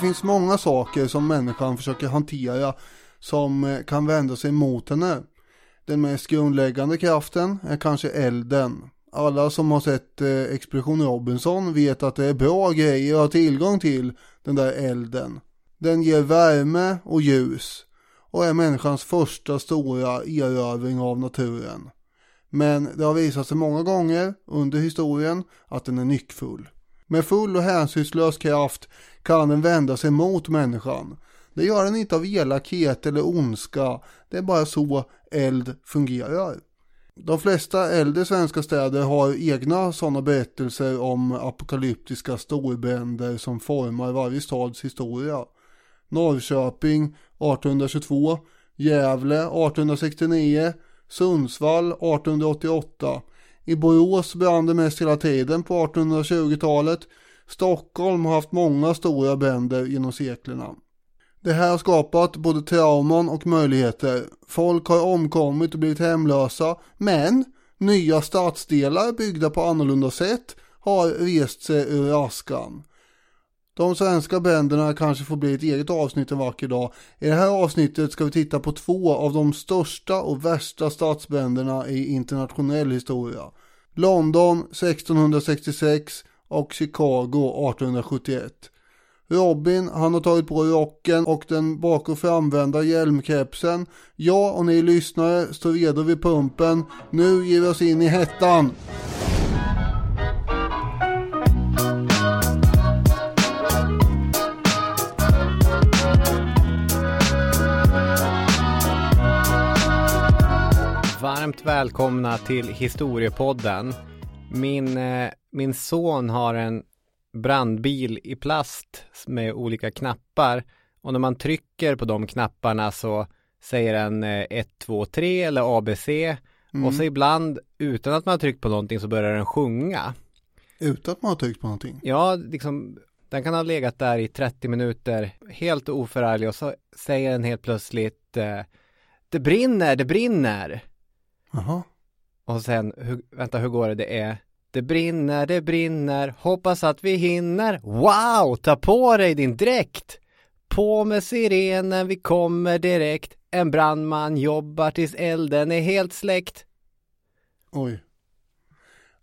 finns många saker som människan försöker hantera som eh, kan vända sig mot henne. Den mest grundläggande kraften är kanske elden. Alla som har sett eh, Expedition Robinson vet att det är bra grejer att ha tillgång till den där elden. Den ger värme och ljus och är människans första stora erövring av naturen. Men det har visat sig många gånger under historien att den är nyckfull. Med full och hänsynslös kraft kan den vända sig mot människan. Det gör den inte av elakhet eller ondska, det är bara så eld fungerar. De flesta äldre svenska städer har egna sådana berättelser om apokalyptiska storbränder som formar varje stads historia. Norrköping 1822, Gävle 1869, Sundsvall 1888. I Borås brann det mest hela tiden på 1820-talet. Stockholm har haft många stora bränder genom seklerna. Det här har skapat både trauman och möjligheter. Folk har omkommit och blivit hemlösa, men nya stadsdelar byggda på annorlunda sätt har rest sig ur askan. De svenska bänderna kanske får bli ett eget avsnitt en vacker dag. I det här avsnittet ska vi titta på två av de största och värsta statsbänderna i internationell historia. London 1666 och Chicago 1871. Robin, han har tagit på rocken och den bak och framvända hjälmkepsen. Jag och ni lyssnare står redo vid pumpen. Nu ger vi oss in i hettan. Varmt välkomna till Historiepodden. Min, eh, min son har en brandbil i plast med olika knappar och när man trycker på de knapparna så säger den 1, 2, 3 eller ABC mm. och så ibland utan att man har tryckt på någonting så börjar den sjunga. Utan att man har tryckt på någonting? Ja, liksom den kan ha legat där i 30 minuter helt oförarglig och så säger den helt plötsligt eh, Det brinner, det brinner! Jaha. Och sen, hur, vänta hur går det? Det är Det brinner, det brinner, hoppas att vi hinner. Wow, ta på dig din dräkt! På med sirenen, vi kommer direkt. En brandman jobbar tills elden är helt släckt. Oj.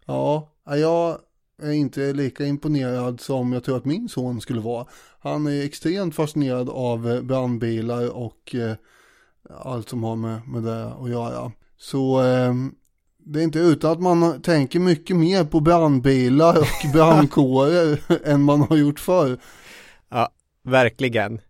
Ja, jag är inte lika imponerad som jag tror att min son skulle vara. Han är extremt fascinerad av brandbilar och eh, allt som har med, med det att göra. Så eh, det är inte utan att man tänker mycket mer på brandbilar och brandkårer än man har gjort förr. Ja, verkligen.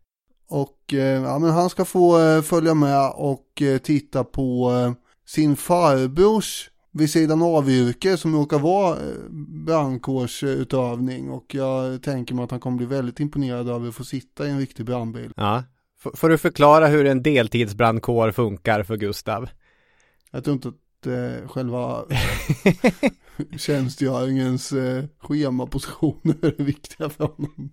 Och eh, ja, men han ska få eh, följa med och eh, titta på eh, sin farbrors vid sidan av yrke som råkar vara eh, brandkårsutövning och jag tänker mig att han kommer bli väldigt imponerad över att få sitta i en riktig brandbil. Ja, F får du förklara hur en deltidsbrandkår funkar för Gustav? Jag tror inte att eh, själva tjänstgöringens eh, schemapositioner är viktiga för honom.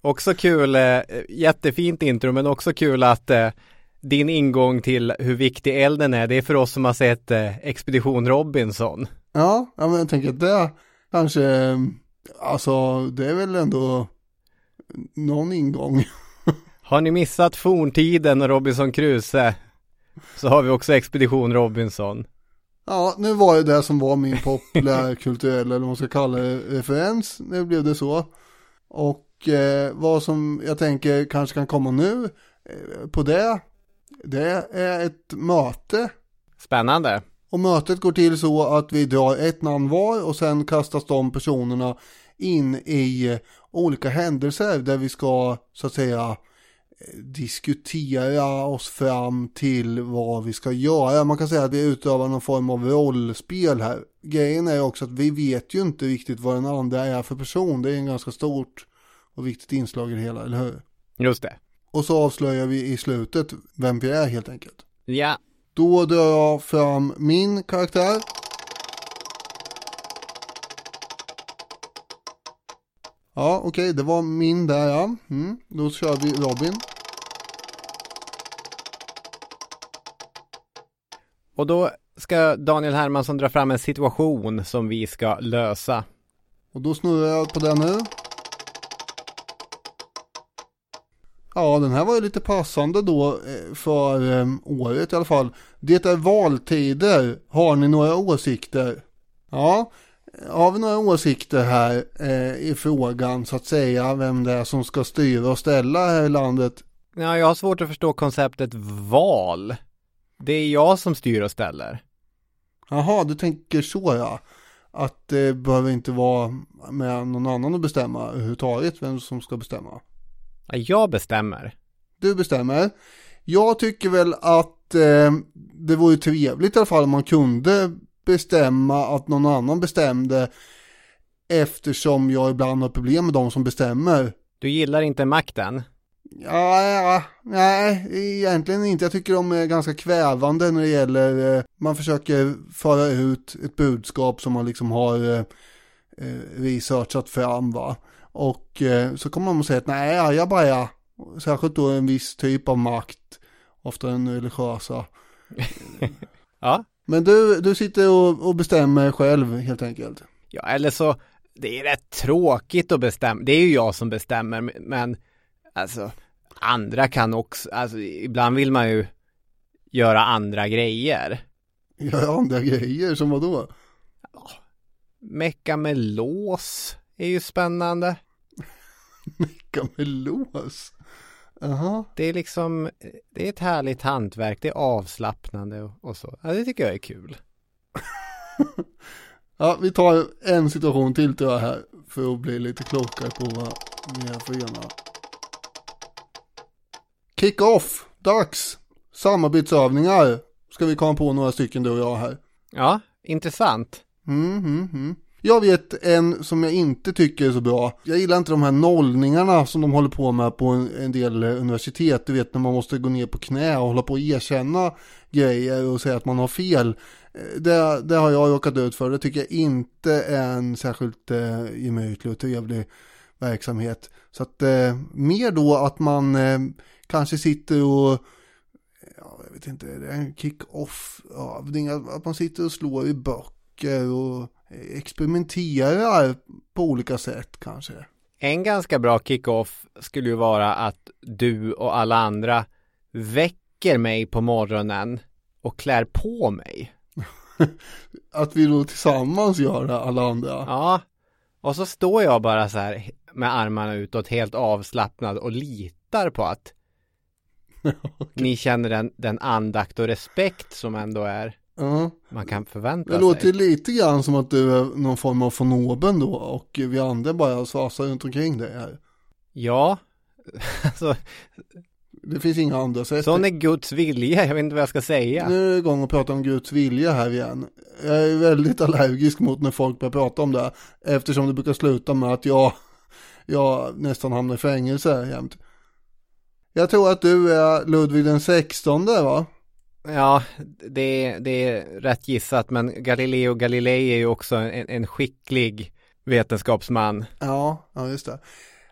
Också kul, eh, jättefint intro men också kul att eh, din ingång till hur viktig elden är, det är för oss som har sett eh, Expedition Robinson. Ja, ja men jag tänker att det kanske, alltså det är väl ändå någon ingång. Har ni missat forntiden och Robinson Crusoe så har vi också Expedition Robinson. Ja, nu var det det som var min populärkulturella, eller vad man ska kalla det, referens. Nu blev det så. Och eh, vad som jag tänker kanske kan komma nu eh, på det, det är ett möte. Spännande. Och mötet går till så att vi drar ett namn var och sen kastas de personerna in i olika händelser där vi ska så att säga diskutera oss fram till vad vi ska göra. Man kan säga att vi utövar någon form av rollspel här. Grejen är också att vi vet ju inte riktigt vad den andra är för person. Det är en ganska stort och viktigt inslag i det hela, eller hur? Just det. Och så avslöjar vi i slutet vem vi är helt enkelt. Ja. Då drar jag fram min karaktär. Ja, okej, okay, det var min där ja. Mm, då kör vi Robin. Och då ska Daniel Hermansson dra fram en situation som vi ska lösa. Och då snurrar jag på den nu. Ja, den här var ju lite passande då eh, för eh, året i alla fall. Det är valtider. Har ni några åsikter? Ja, har vi några åsikter här eh, i frågan så att säga vem det är som ska styra och ställa här i landet? Ja, jag har svårt att förstå konceptet val. Det är jag som styr och ställer. Jaha, du tänker så ja. Att det behöver inte vara med någon annan att bestämma överhuvudtaget vem som ska bestämma. Ja, jag bestämmer. Du bestämmer. Jag tycker väl att eh, det vore trevligt i alla fall om man kunde bestämma att någon annan bestämde eftersom jag ibland har problem med de som bestämmer. Du gillar inte makten? Ja, ja, nej, egentligen inte. Jag tycker de är ganska kvävande när det gäller, eh, man försöker föra ut ett budskap som man liksom har eh, eh researchat fram va. Och eh, så kommer man att säga att nej, jag bara ja. Särskilt då en viss typ av makt, ofta den religiösa. ja. Men du, du sitter och, och bestämmer själv helt enkelt. Ja, eller så, det är rätt tråkigt att bestämma. Det är ju jag som bestämmer, men alltså andra kan också, alltså ibland vill man ju göra andra grejer. Göra andra grejer, som vad då? Ja, mecka med lås är ju spännande. mecka med lås? Jaha. Det är liksom, det är ett härligt hantverk, det är avslappnande och, och så. Ja, det tycker jag är kul. ja, vi tar en situation till tror jag här för att bli lite klokare på vad vi är för ena. Kick-off, dags, samarbetsövningar. Ska vi komma på några stycken du och jag här. Ja, intressant. Mm, mm, mm. Jag vet en som jag inte tycker är så bra. Jag gillar inte de här nollningarna som de håller på med på en, en del eh, universitet. Du vet när man måste gå ner på knä och hålla på och erkänna grejer och säga att man har fel. Eh, det, det har jag råkat ut för. Det tycker jag inte är en särskilt eh, gemytlig och trevlig verksamhet. Så att eh, mer då att man eh, kanske sitter och eh, ja, jag vet inte, det är en kick-off avdelning. att man sitter och slår i böcker och experimenterar på olika sätt kanske. En ganska bra kick-off skulle ju vara att du och alla andra väcker mig på morgonen och klär på mig. att vi då tillsammans gör det, alla andra. Ja, och så står jag bara så här med armarna utåt helt avslappnad och litar på att okay. ni känner den, den andakt och respekt som ändå är uh. man kan förvänta sig. Det låter lite grann som att du är någon form av von oben då och vi andra bara svasar runt omkring dig här. Ja, alltså det finns inga andra sätt. Sån är Guds vilja, jag vet inte vad jag ska säga. Nu är det igång att prata om Guds vilja här igen. Jag är väldigt allergisk mot när folk börjar prata om det. Eftersom det brukar sluta med att jag, jag nästan hamnar i fängelse jämt. Jag tror att du är Ludvig den 16 va? Ja, det, det är rätt gissat, men Galileo Galilei är ju också en, en skicklig vetenskapsman. Ja, ja just det.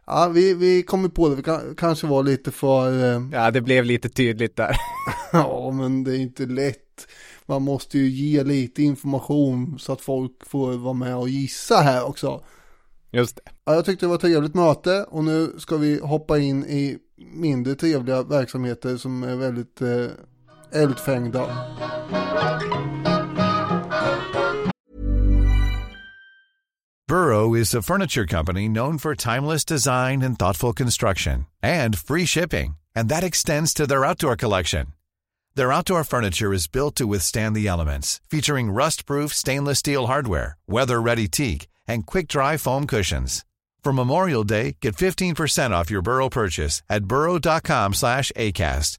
Ja, vi, vi kommer på det, vi kan, kanske var lite för... Eh... Ja, det blev lite tydligt där. ja, men det är inte lätt. Man måste ju ge lite information så att folk får vara med och gissa här också. Just det. Ja, jag tyckte det var ett trevligt möte och nu ska vi hoppa in i mindre trevliga verksamheter som är väldigt eh, eldfängda. Burrow is a furniture company known for timeless design and thoughtful construction and free shipping. And that extends to their outdoor collection. Their outdoor furniture is built to withstand the elements, featuring rust-proof stainless steel hardware, weather-ready teak, and quick-dry foam cushions. For Memorial Day, get 15% off your Burrow purchase at burrow.com slash ACAST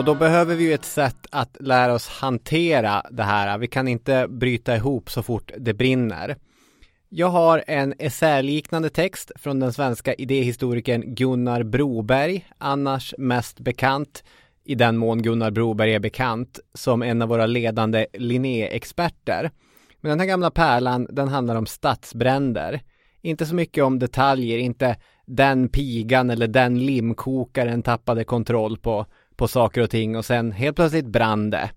Och då behöver vi ju ett sätt att lära oss hantera det här. Vi kan inte bryta ihop så fort det brinner. Jag har en essäliknande text från den svenska idéhistorikern Gunnar Broberg, annars mest bekant i den mån Gunnar Broberg är bekant som en av våra ledande Linné-experter. Men den här gamla pärlan, den handlar om stadsbränder. Inte så mycket om detaljer, inte den pigan eller den limkokaren tappade kontroll på, på saker och ting och sen helt plötsligt brann det.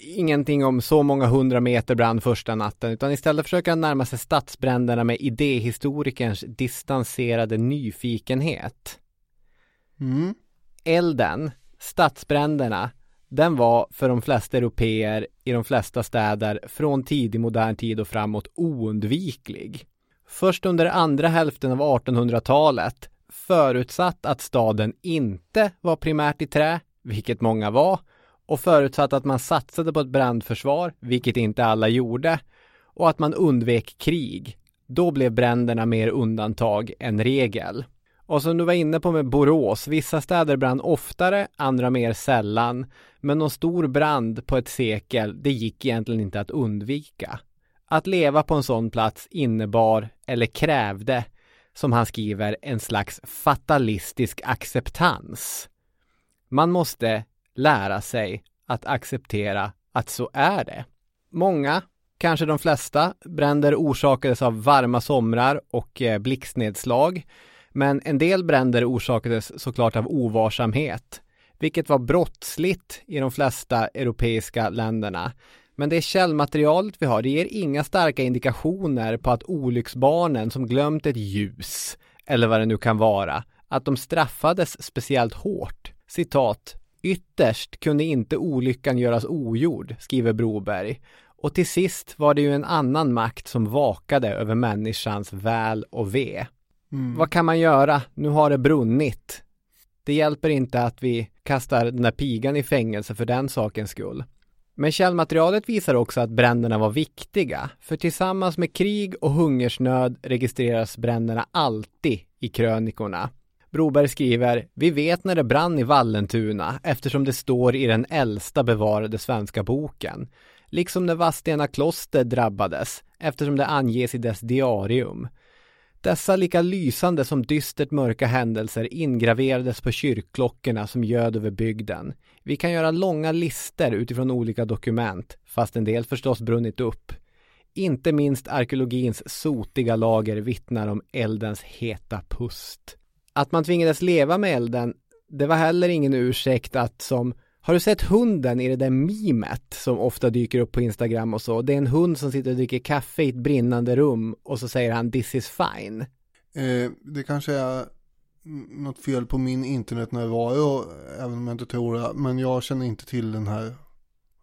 Ingenting om så många hundra meter brand första natten, utan istället försöker han närma sig stadsbränderna med idéhistorikerns distanserade nyfikenhet. Mm. Elden, stadsbränderna, den var för de flesta europeer i de flesta städer från tidig modern tid och framåt oundviklig. Först under andra hälften av 1800-talet, förutsatt att staden inte var primärt i trä, vilket många var, och förutsatt att man satsade på ett brandförsvar, vilket inte alla gjorde, och att man undvek krig, då blev bränderna mer undantag än regel. Och som du var inne på med Borås, vissa städer brann oftare, andra mer sällan. Men någon stor brand på ett sekel, det gick egentligen inte att undvika. Att leva på en sån plats innebar, eller krävde, som han skriver, en slags fatalistisk acceptans. Man måste lära sig att acceptera att så är det. Många, kanske de flesta, bränder orsakades av varma somrar och eh, blixtnedslag. Men en del bränder orsakades såklart av ovarsamhet, vilket var brottsligt i de flesta europeiska länderna. Men det källmaterialet vi har, det ger inga starka indikationer på att olycksbarnen som glömt ett ljus, eller vad det nu kan vara, att de straffades speciellt hårt. Citat. Ytterst kunde inte olyckan göras ogjord, skriver Broberg. Och till sist var det ju en annan makt som vakade över människans väl och ve. Mm. Vad kan man göra? Nu har det brunnit. Det hjälper inte att vi kastar den där pigan i fängelse för den sakens skull. Men källmaterialet visar också att bränderna var viktiga, för tillsammans med krig och hungersnöd registreras bränderna alltid i krönikorna. Broberg skriver, vi vet när det brann i Vallentuna eftersom det står i den äldsta bevarade svenska boken. Liksom när Vadstena kloster drabbades eftersom det anges i dess diarium. Dessa lika lysande som dystert mörka händelser ingraverades på kyrkklockorna som göd över bygden. Vi kan göra långa lister utifrån olika dokument, fast en del förstås brunnit upp. Inte minst arkeologins sotiga lager vittnar om eldens heta pust. Att man tvingades leva med elden, det var heller ingen ursäkt att som har du sett hunden i det där mimet som ofta dyker upp på Instagram och så? Det är en hund som sitter och dricker kaffe i ett brinnande rum och så säger han this is fine. Eh, det kanske är något fel på min internetnärvaro, även om jag inte tror det. Men jag känner inte till den här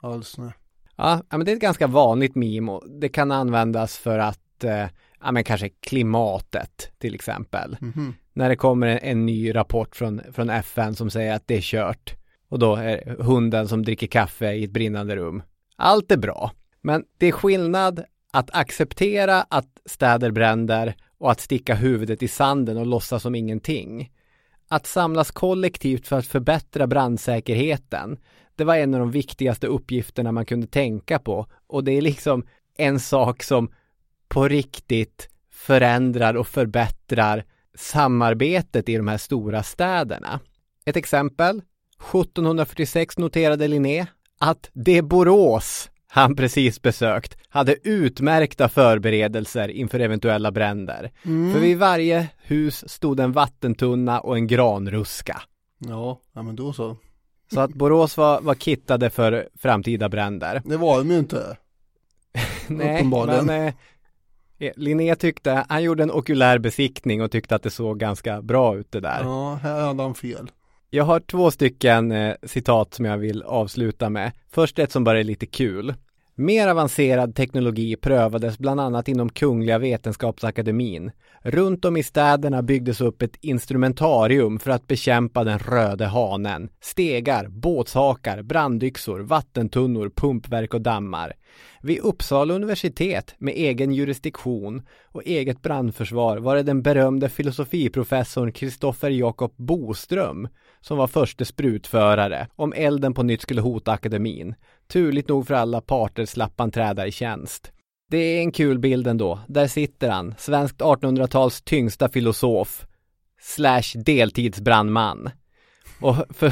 alls. Nej. Ja, men det är ett ganska vanligt meme och det kan användas för att, eh, ja men kanske klimatet till exempel. Mm -hmm. När det kommer en, en, ny rapport från, från FN som säger att det är kört. Och då är hunden som dricker kaffe i ett brinnande rum. Allt är bra. Men det är skillnad att acceptera att städer bränder och att sticka huvudet i sanden och låtsas som ingenting. Att samlas kollektivt för att förbättra brandsäkerheten, det var en av de viktigaste uppgifterna man kunde tänka på. Och det är liksom en sak som på riktigt förändrar och förbättrar samarbetet i de här stora städerna. Ett exempel 1746 noterade Linné att det Borås han precis besökt hade utmärkta förberedelser inför eventuella bränder. Mm. För vid varje hus stod en vattentunna och en granruska. Ja, ja men då så. Så att Borås var, var kittade för framtida bränder. Det var de ju inte. Nej, men eh, Eh, Linné tyckte, han gjorde en okulär besiktning och tyckte att det såg ganska bra ut det där. Ja, här hade han fel. Jag har två stycken eh, citat som jag vill avsluta med. Först ett som bara är lite kul. Mer avancerad teknologi prövades bland annat inom Kungliga Vetenskapsakademin. Runt om i städerna byggdes upp ett instrumentarium för att bekämpa den röde hanen. Stegar, båtshakar, brandyxor, vattentunnor, pumpverk och dammar. Vid Uppsala universitet med egen jurisdiktion och eget brandförsvar var det den berömde filosofiprofessorn Kristoffer Jakob Boström som var förste sprutförare om elden på nytt skulle hota akademin. Turligt nog för alla parter slapp han träda i tjänst. Det är en kul bild ändå. Där sitter han, svenskt 1800-tals tyngsta filosof slash deltidsbrandman och för,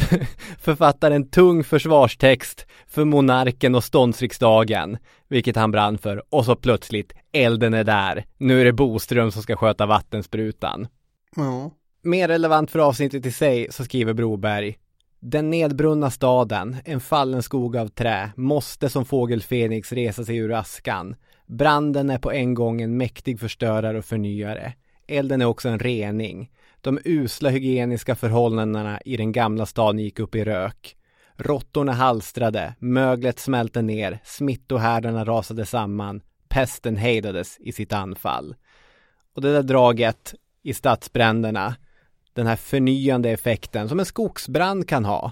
författar en tung försvarstext för monarken och ståndsriksdagen, vilket han brann för, och så plötsligt, elden är där. Nu är det Boström som ska sköta vattensprutan. Ja. Mer relevant för avsnittet i sig så skriver Broberg den nedbrunna staden, en fallen skog av trä, måste som fågel Fenix resa sig ur askan. Branden är på en gång en mäktig förstörare och förnyare. Elden är också en rening. De usla hygieniska förhållandena i den gamla staden gick upp i rök. Råttorna halstrade, möglet smälte ner, smittohärdarna rasade samman, pesten hejdades i sitt anfall. Och det där draget i stadsbränderna, den här förnyande effekten som en skogsbrand kan ha,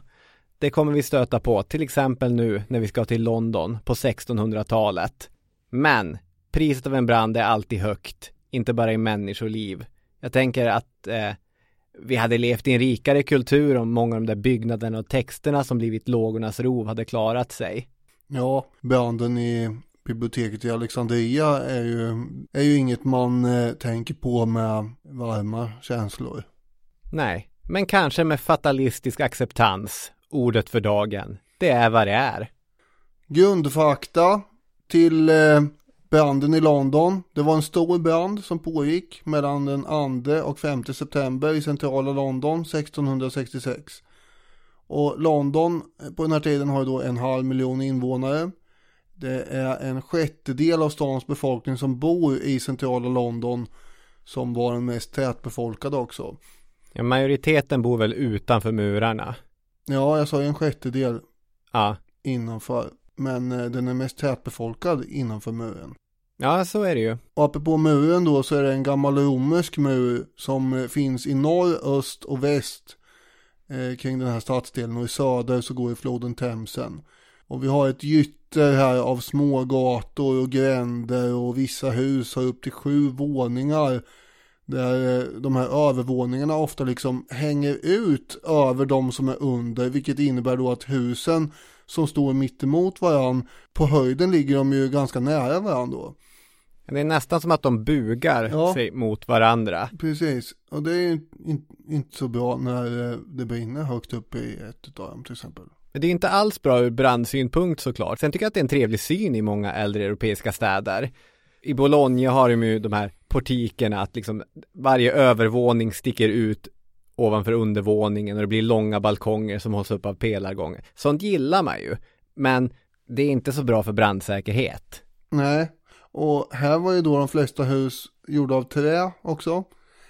det kommer vi stöta på, till exempel nu när vi ska till London på 1600-talet. Men priset av en brand är alltid högt, inte bara i människoliv. Jag tänker att eh, vi hade levt i en rikare kultur om många av de där byggnaderna och texterna som blivit lågornas rov hade klarat sig. Ja, branden i biblioteket i Alexandria är ju, är ju inget man eh, tänker på med varma känslor. Nej, men kanske med fatalistisk acceptans, ordet för dagen. Det är vad det är. Grundfakta till eh, branden i London. Det var en stor brand som pågick mellan den 2 och 5 september i centrala London 1666. Och London eh, på den här tiden har då en halv miljon invånare. Det är en sjättedel av stans befolkning som bor i centrala London som var den mest tätbefolkade också. Ja, majoriteten bor väl utanför murarna. Ja, jag sa ju en sjättedel Ja, innanför. Men eh, den är mest tätbefolkad innanför muren. ja så är det ju. Och uppe på muren då så är det en gammal romersk mur som eh, finns i norr, öst och väst eh, kring den här stadsdelen och i söder så går floden Themsen. Och vi har ett gytter här av små gator och gränder och vissa hus har upp till sju våningar. Där eh, de här övervåningarna ofta liksom hänger ut över de som är under vilket innebär då att husen som står mitt emot varann på höjden ligger de ju ganska nära varandra då. Det är nästan som att de bugar Ja. sig mot varandra. Precis, och det är ju in, inte så bra när eh, det brinner högt upp i ett av dem till exempel. Men Det är inte alls bra ur brandsynpunkt såklart. Sen tycker jag att det är en trevlig syn i många äldre europeiska städer. I Bologna har de ju de här portikerna att liksom varje övervåning sticker ut ovanför undervåningen och det blir långa balkonger som hålls upp av pelargångar. Sånt gillar man ju. Men det är inte så bra för brandsäkerhet. Nej, och här var ju då de flesta hus gjorda av trä också.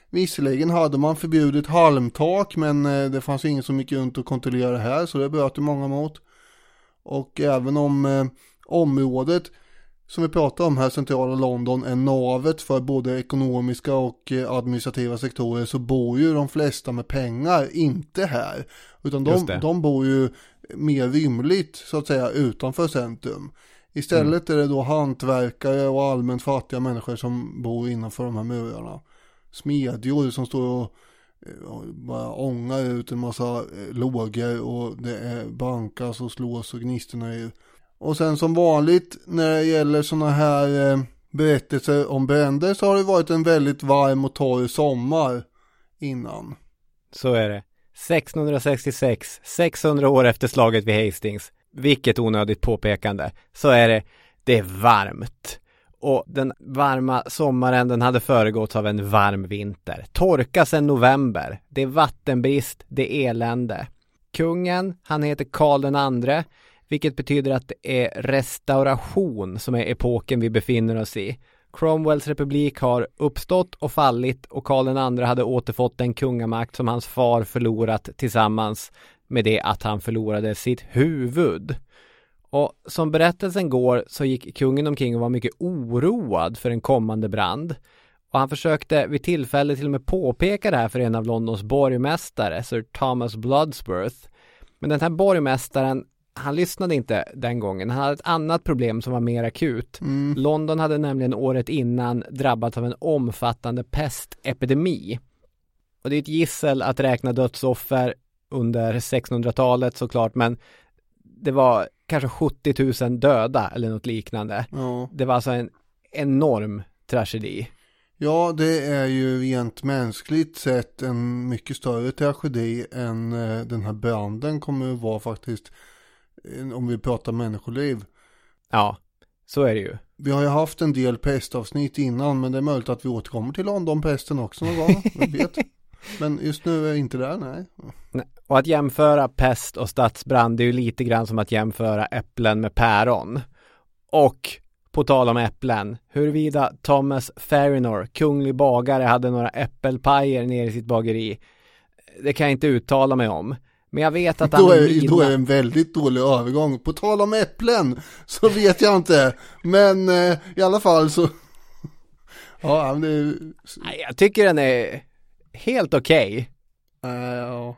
Visserligen hade man förbjudit halmtak men eh, det fanns ingen som gick runt och kontrollerade här så det bröt ju många mot. Och även om eh, området som vi pratar om här, centrala London, är navet för både ekonomiska och eh, administrativa sektorer så bor ju de flesta med pengar inte här. Utan de, de bor ju mer rymligt så att säga utanför centrum. Istället är det då hantverkare och allmänt fattiga människor som bor innanför de här murarna. Smedjor som står och eh, bara ångar ut en massa eh, lågor och det är bankas och slås och gnistorna är och sen som vanligt när det gäller sådana här eh, berättelser om bränder så har det varit en väldigt varm och torr sommar innan. Så är det. 1666, 600 år efter slaget vid Hastings. Vilket onödigt påpekande. Så är det. Det är varmt. Och den varma sommaren den hade föregåtts av en varm vinter. Torka sedan november. Det är vattenbrist, det är elände. Kungen, han heter Karl den andre, vilket betyder att det är restauration som är epoken vi befinner oss i. Cromwells republik har uppstått och fallit och Karl II hade återfått den kungamakt som hans far förlorat tillsammans med det att han förlorade sitt huvud. Och som berättelsen går så gick kungen omkring och var mycket oroad för en kommande brand. Och han försökte vid tillfälle till och med påpeka det här för en av Londons borgmästare, Sir Thomas Blodsworth. Men den här borgmästaren, han lyssnade inte den gången. Han hade ett annat problem som var mer akut. London hade nämligen året innan drabbats av en omfattande pestepidemi. Och det är ett gissel att räkna dödsoffer under 1600-talet såklart, men det var kanske 70 000 döda eller något liknande. Ja. Det var alltså en enorm tragedi. Ja, det är ju rent mänskligt sett en mycket större tragedi än eh, den här branden kommer att vara faktiskt. Eh, Om vi pratar människoliv. Ja, så är det ju. Vi har ju haft en del pestavsnitt innan, men det är möjligt att vi återkommer till Londonpesten också någon gång. Vet. Men just nu är jag inte där. Nej. Och att jämföra pest och stadsbrand det är ju lite grann som att jämföra äpplen med päron. Och på tal om äpplen, huruvida Thomas Farinor, kunglig bagare, hade några äppelpajer nere i sitt bageri, det kan jag inte uttala mig om. Men jag vet att han Då är, vid då är det en väldigt dålig övergång. På tal om äpplen så vet jag inte. Men eh, i alla fall så. Ja, men det. Nej, jag tycker den är helt okej. äh, ja.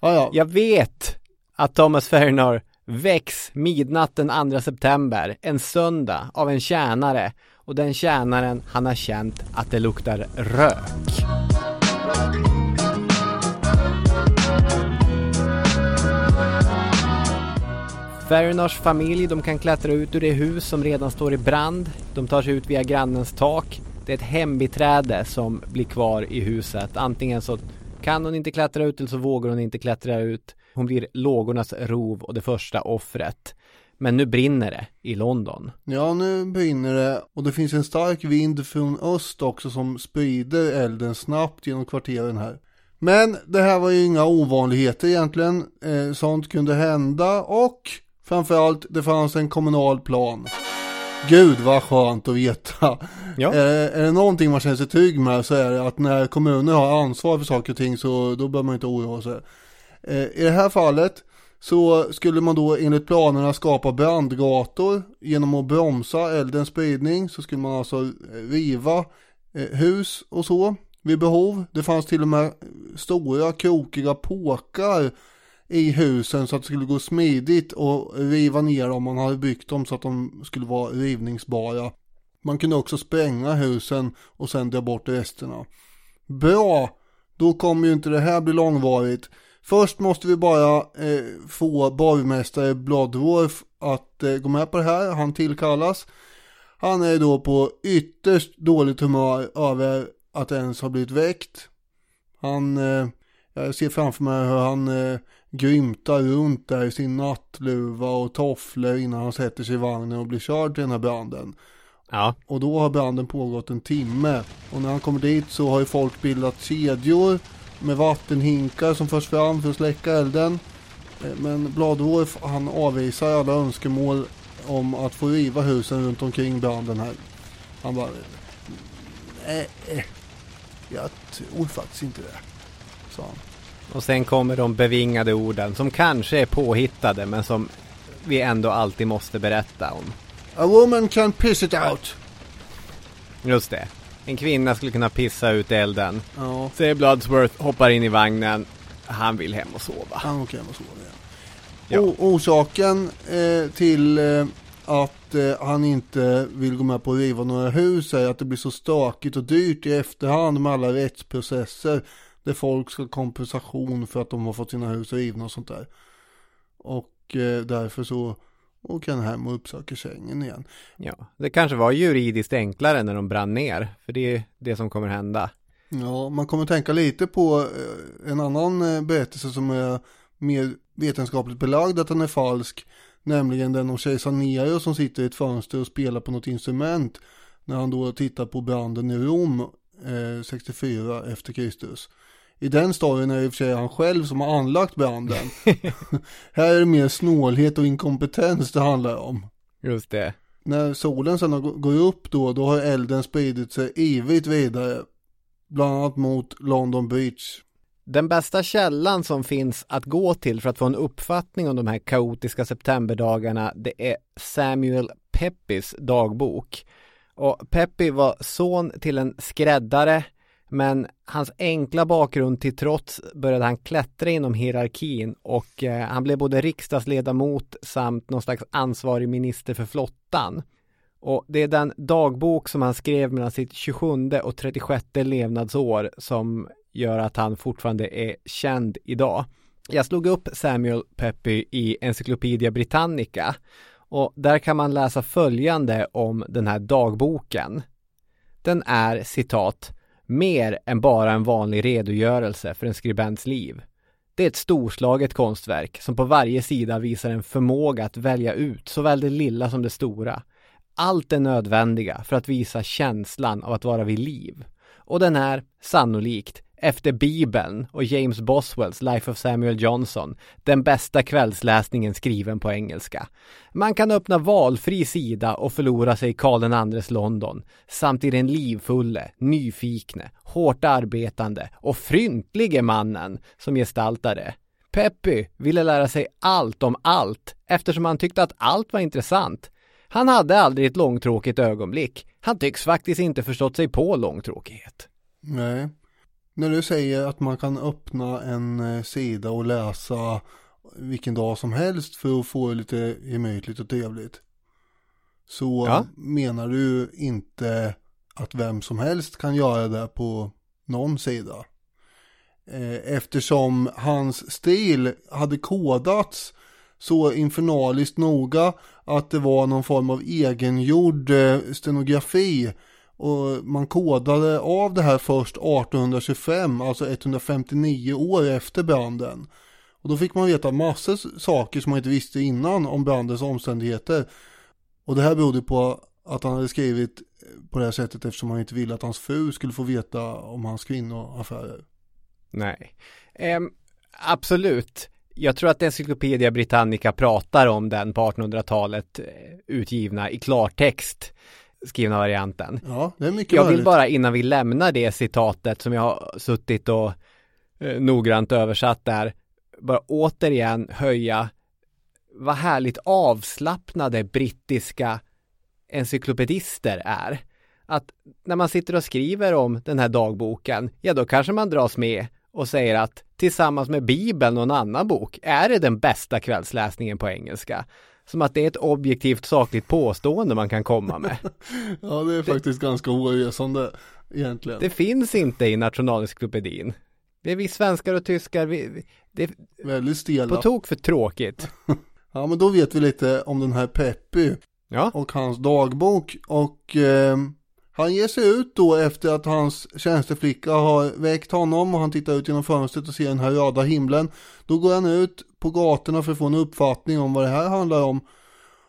Ja, ja. Jag vet att Thomas Farinor väcks midnatt den 2 september, en söndag, av en tjänare och den tjänaren han har känt att det luktar rök. Farinors familj, de kan klättra ut ur det hus som redan står i brand. De tar sig ut via grannens tak. Det är ett hembiträde som blir kvar i huset. Antingen så kan hon inte klättra ut eller så vågar hon inte klättra ut. Hon blir lågornas rov och det första offret. Men nu brinner det i London. Ja, nu brinner det och det finns en stark vind från öst också som sprider elden snabbt genom kvarteren här. Men det här var ju inga ovanligheter egentligen. Eh, sånt kunde hända och framförallt det fanns en kommunal plan. Gud vad skönt att veta. Ja. Eh, är det någonting man känner sig trygg med så är det att när kommuner har ansvar för saker och ting så då behöver man inte oroa sig. Eh, I det här fallet så skulle man då enligt planerna skapa brandgator genom att bromsa eldens spridning så skulle man alltså riva eh, hus och så vid behov. Det fanns till och med stora krokiga påkar i husen så att det skulle gå smidigt och riva ner dem. man hade byggt dem så att de skulle vara rivningsbara. Man kunde också spränga husen och sen dra bort resterna. Bra, då kommer ju inte det här bli långvarigt. Först måste vi bara eh, få borgmästare Bloodworth att eh, gå med på det här. Han tillkallas. Han är då på ytterst dåligt humör över att ens ha blivit väckt. Han, eh, jag ser framför mig hur han eh, grymtar runt där i sin nattluva och tofflor innan han sätter sig i vagnen och blir körd till den här branden. Ja, Och då har branden pågått en timme. Och när han kommer dit så har ju folk bildat kedjor med vattenhinkar som förs fram för att släcka elden. Eh, Men Bladworth han avvisar alla önskemål om att få riva husen runt omkring branden här. Han bara Nej, eh, jag tror faktiskt inte det. Sa han. Och sen kommer de bevingade orden som kanske är påhittade men som vi ändå alltid måste berätta om. A woman can piss it out. Just det. En kvinna skulle kunna pissa ut elden. Ja, Säger Bloodsworth, hoppar in i vagnen. Han vill hem och sova. han åker hem och sover igen. Ja. O- orsaken eh, till eh, att eh, han inte vill gå med på att riva några hus är att det blir så stökigt och dyrt i efterhand med alla rättsprocesser där folk ska ha kompensation för att de har fått sina hus rivna och sånt där. Och eh, därför så åker han hem och uppsöker sängen igen. Ja, det kanske var juridiskt enklare när de brann ner. För det är det som kommer hända. Ja, man kommer tänka lite på eh, en annan eh, berättelse som är mer vetenskapligt belagd att den är falsk. Nämligen den om kejsar Nero som sitter i ett fönster och spelar på något instrument. När han då tittar på branden i Rom eh, 64 efter Kristus. I den storyn är det i och för sig han själv som har anlagt branden. Här är det mer snålhet och inkompetens det handlar om. Just det. när solen sedan går upp då, då har elden spridit sig ivrigt vidare. Bland annat mot London Beach. Den bästa källan som finns att gå till för att få en uppfattning om de här kaotiska septemberdagarna det är Samuel Peppis dagbok. Och Peppi var son till en skräddare men hans enkla bakgrund till trots började han klättra inom hierarkin och eh, han blev både riksdagsledamot samt någon slags ansvarig minister för flottan. Och det är den dagbok som han skrev mellan sitt 27 och 36 levnadsår som gör att han fortfarande är känd idag. Jag slog upp Samuel Peppy i Encyclopedia Britannica och där kan man läsa följande om den här dagboken. Den är citat mer än bara en vanlig redogörelse för en skribents liv. Det är ett storslaget konstverk som på varje sida visar en förmåga att välja ut såväl det lilla som det stora. Allt är nödvändiga för att visa känslan av att vara vid liv. Och den är, sannolikt, efter Bibeln och James Boswells Life of Samuel Johnson, den bästa kvällsläsningen skriven på engelska. Man kan öppna valfri sida och förlora sig i Karl IIs London, samt i den livfulle, nyfikne, hårt arbetande och fryntlige mannen som gestaltade. Peppy ville lära sig allt om allt eftersom han tyckte att allt var intressant. Han hade aldrig ett långtråkigt ögonblick. Han tycks faktiskt inte förstått sig på långtråkighet. Nej, när du säger att man kan öppna en eh, sida och läsa vilken dag som helst för att få lite gemytligt och trevligt. Så ja. menar du inte att vem som helst kan göra det på någon sida. Eh, eftersom hans stil hade kodats så infernaliskt noga att det var någon form av egengjord eh, stenografi och man kodade av det här först 1825, alltså 159 år efter branden. Och då fick man veta massor saker som man inte visste innan om brandens omständigheter. Och det här berodde på att han hade skrivit på det här sättet eftersom han inte ville att hans fru skulle få veta om hans kvinnoaffärer. Nej, um, absolut. Jag tror att Encyclopedia Britannica pratar om den på 1800-talet eh, utgivna i klartext skrivna varianten. Ja, det är mycket Jag vill bara innan vi lämnar det citatet som jag har suttit och eh, noggrant översatt där, bara återigen höja vad härligt avslappnade brittiska encyklopedister är. Att när man sitter och skriver om den här dagboken, ja då kanske man dras med och säger att tillsammans med Bibeln och en annan bok är det den bästa kvällsläsningen på engelska. Som att det är ett objektivt sakligt påstående man kan komma med. ja, det är faktiskt det, ganska oresande egentligen. Det finns inte i nationalencyklopedin. Det är vi svenskar och tyskar, vi, det är väldigt stela. På tok för tråkigt. ja, men då vet vi lite om den här Peppy. Ja. Och hans dagbok. Och eh, han ger sig ut då efter att hans tjänsteflicka har väckt honom och han tittar ut genom fönstret och ser den här röda himlen. Då går han ut på gatorna för att få en uppfattning om vad det här handlar om.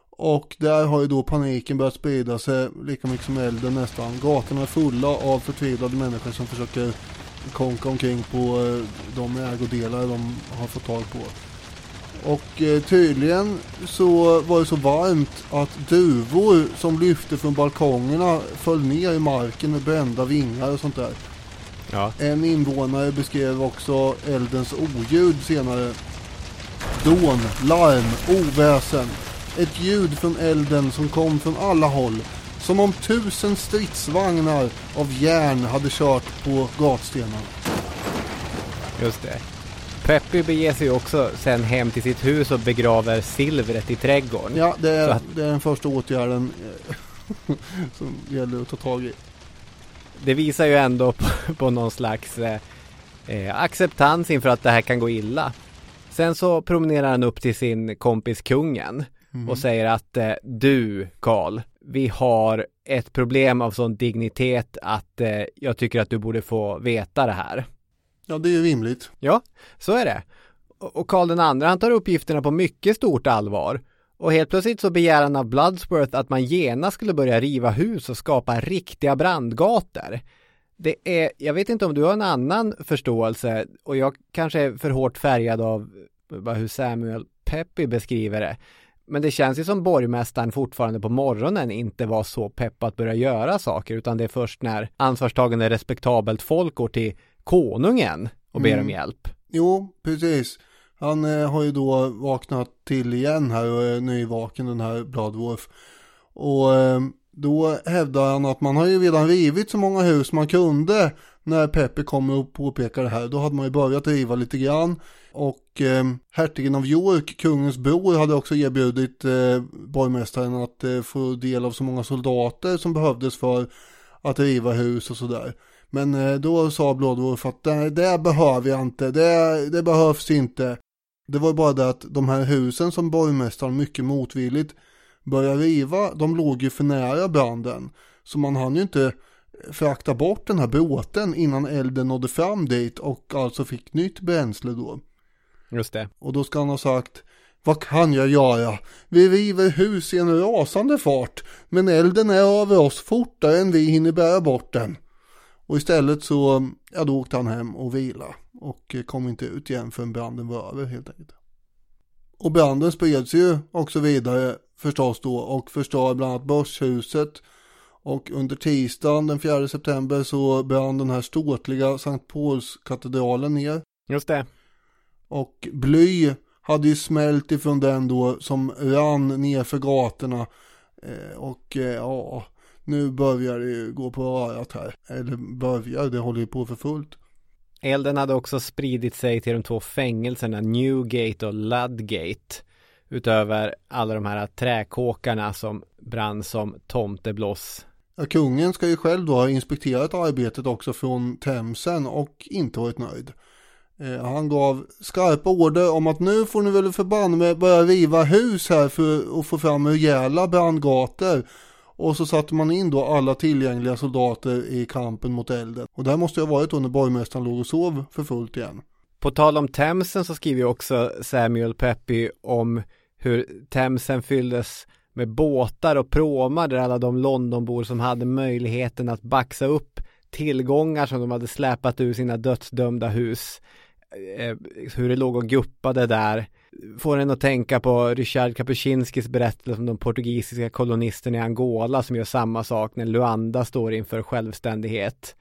Och där har ju då paniken börjat sprida sig lika mycket som elden nästan. Gatorna är fulla av förtvivlade människor som försöker konka omkring på eh, de ägodelar de har fått tag på. Och eh, tydligen så var det så varmt att duvor som lyfte från balkongerna föll ner i marken med brända vingar och sånt där. Ja. En invånare beskrev också eldens oljud senare. Dån, larm, oväsen. Ett ljud från elden som kom från alla håll. Som om tusen stridsvagnar av järn hade kört på gatstenarna. Just det. Peppy beger sig också sen hem till sitt hus och begraver silvret i trädgården. Ja, det är, att... det är den första åtgärden eh, som gäller att ta tag i. Det visar ju ändå på, på någon slags eh, eh, acceptans inför att det här kan gå illa. Sen så promenerar han upp till sin kompis kungen mm. och säger att eh, du Karl, vi har ett problem av sån dignitet att eh, jag tycker att du borde få veta det här. Ja, det är ju rimligt. Ja, så är det. Och Karl den andra, han tar uppgifterna på mycket stort allvar. Och helt plötsligt så begär han av Bloodsworth att man genast skulle börja riva hus och skapa riktiga brandgator. Det är, jag vet inte om du har en annan förståelse och jag kanske är för hårt färgad av hur Samuel Peppy beskriver det. Men det känns ju som borgmästaren fortfarande på morgonen inte var så pepp att börja göra saker utan det är först när ansvarstagande respektabelt folk går till konungen och ber Mm. om hjälp. Jo, precis. Han eh, har ju då vaknat till igen här och är nyvaken den här Bloodwolf. Och eh, då hävdar han att man har ju redan rivit så många hus man kunde när Pepper kommer och påpekar det här. Då hade man ju börjat riva lite grann. Och eh, hertigen av York, kungens bror, hade också erbjudit eh, borgmästaren att eh, få del av så många soldater som behövdes för att riva hus och sådär. Men eh, då sa Bloodwolf att det, det behöver jag inte, det, det behövs inte. Det var bara det att de här husen som borgmästaren mycket motvilligt började riva, de låg ju för nära branden. Så man hann ju inte frakta bort den här båten innan elden nådde fram dit och alltså fick nytt bränsle då. Just det. Och då ska han ha sagt Vad kan jag göra? Vi river hus i en rasande fart Men elden är över oss fortare än vi hinner bära bort den Och istället så Ja då åkte han hem och vila Och kom inte ut igen förrän branden var över helt enkelt Och branden spreds ju också vidare förstås då och förstör bland annat Börshuset och under tisdagen den 4 september så brann den här ståtliga Sankt Paulskatedralen ner Just det. och bly hade ju smält ifrån den då som rann ner för gatorna. Eh, och eh, ja, nu börjar det gå på örat här. Eller börjar, det håller ju på för fullt. Elden hade också spridit sig till de två fängelserna Newgate och Ludgate. Utöver alla de här träkåkarna som brann som tomtebloss. Ja, kungen ska ju själv då ha inspekterat arbetet också från Themsen och inte varit nöjd. Eh, han gav skarpa order om att nu får ni väl förbanne med börja riva hus här för att få fram rejäla brandgator. Och så satte man in då alla tillgängliga soldater i kampen mot elden. Och där måste jag ha varit då när borgmästaren låg och sov för fullt igen. På tal om Themsen så skriver ju också Samuel Peppy om hur Themsen fylldes med båtar och pråmar där alla de Londonbor som hade möjligheten att baxa upp tillgångar som de hade släpat ur sina dödsdömda hus. Eh, hur det låg och guppade där. Får en att tänka på Richard Kapuscinskis berättelse om de portugisiska kolonisterna i Angola som gör samma sak när Luanda står inför självständighet.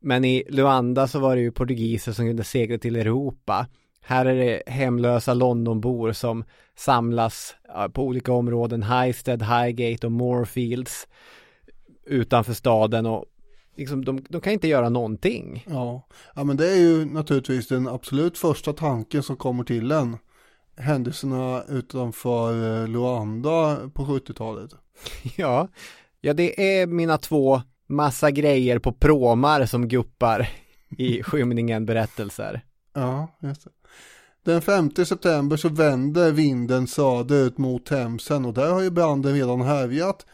Men i Luanda så var det ju portugiser som kunde segla till Europa. Här är det hemlösa Londonbor som samlas på olika områden, Highstead, Highgate och Moorfields utanför staden och liksom, de, de kan inte göra någonting. Ja. ja, men det är ju naturligtvis den absolut första tanken som kommer till en. Händelserna utanför eh, Luanda på 70-talet. Ja, ja det är mina två massa grejer på pråmar som guppar i skymningen berättelser. Ja, just det. Den 5 september så vänder vinden söderut mot Themsen och där har ju branden redan härjat.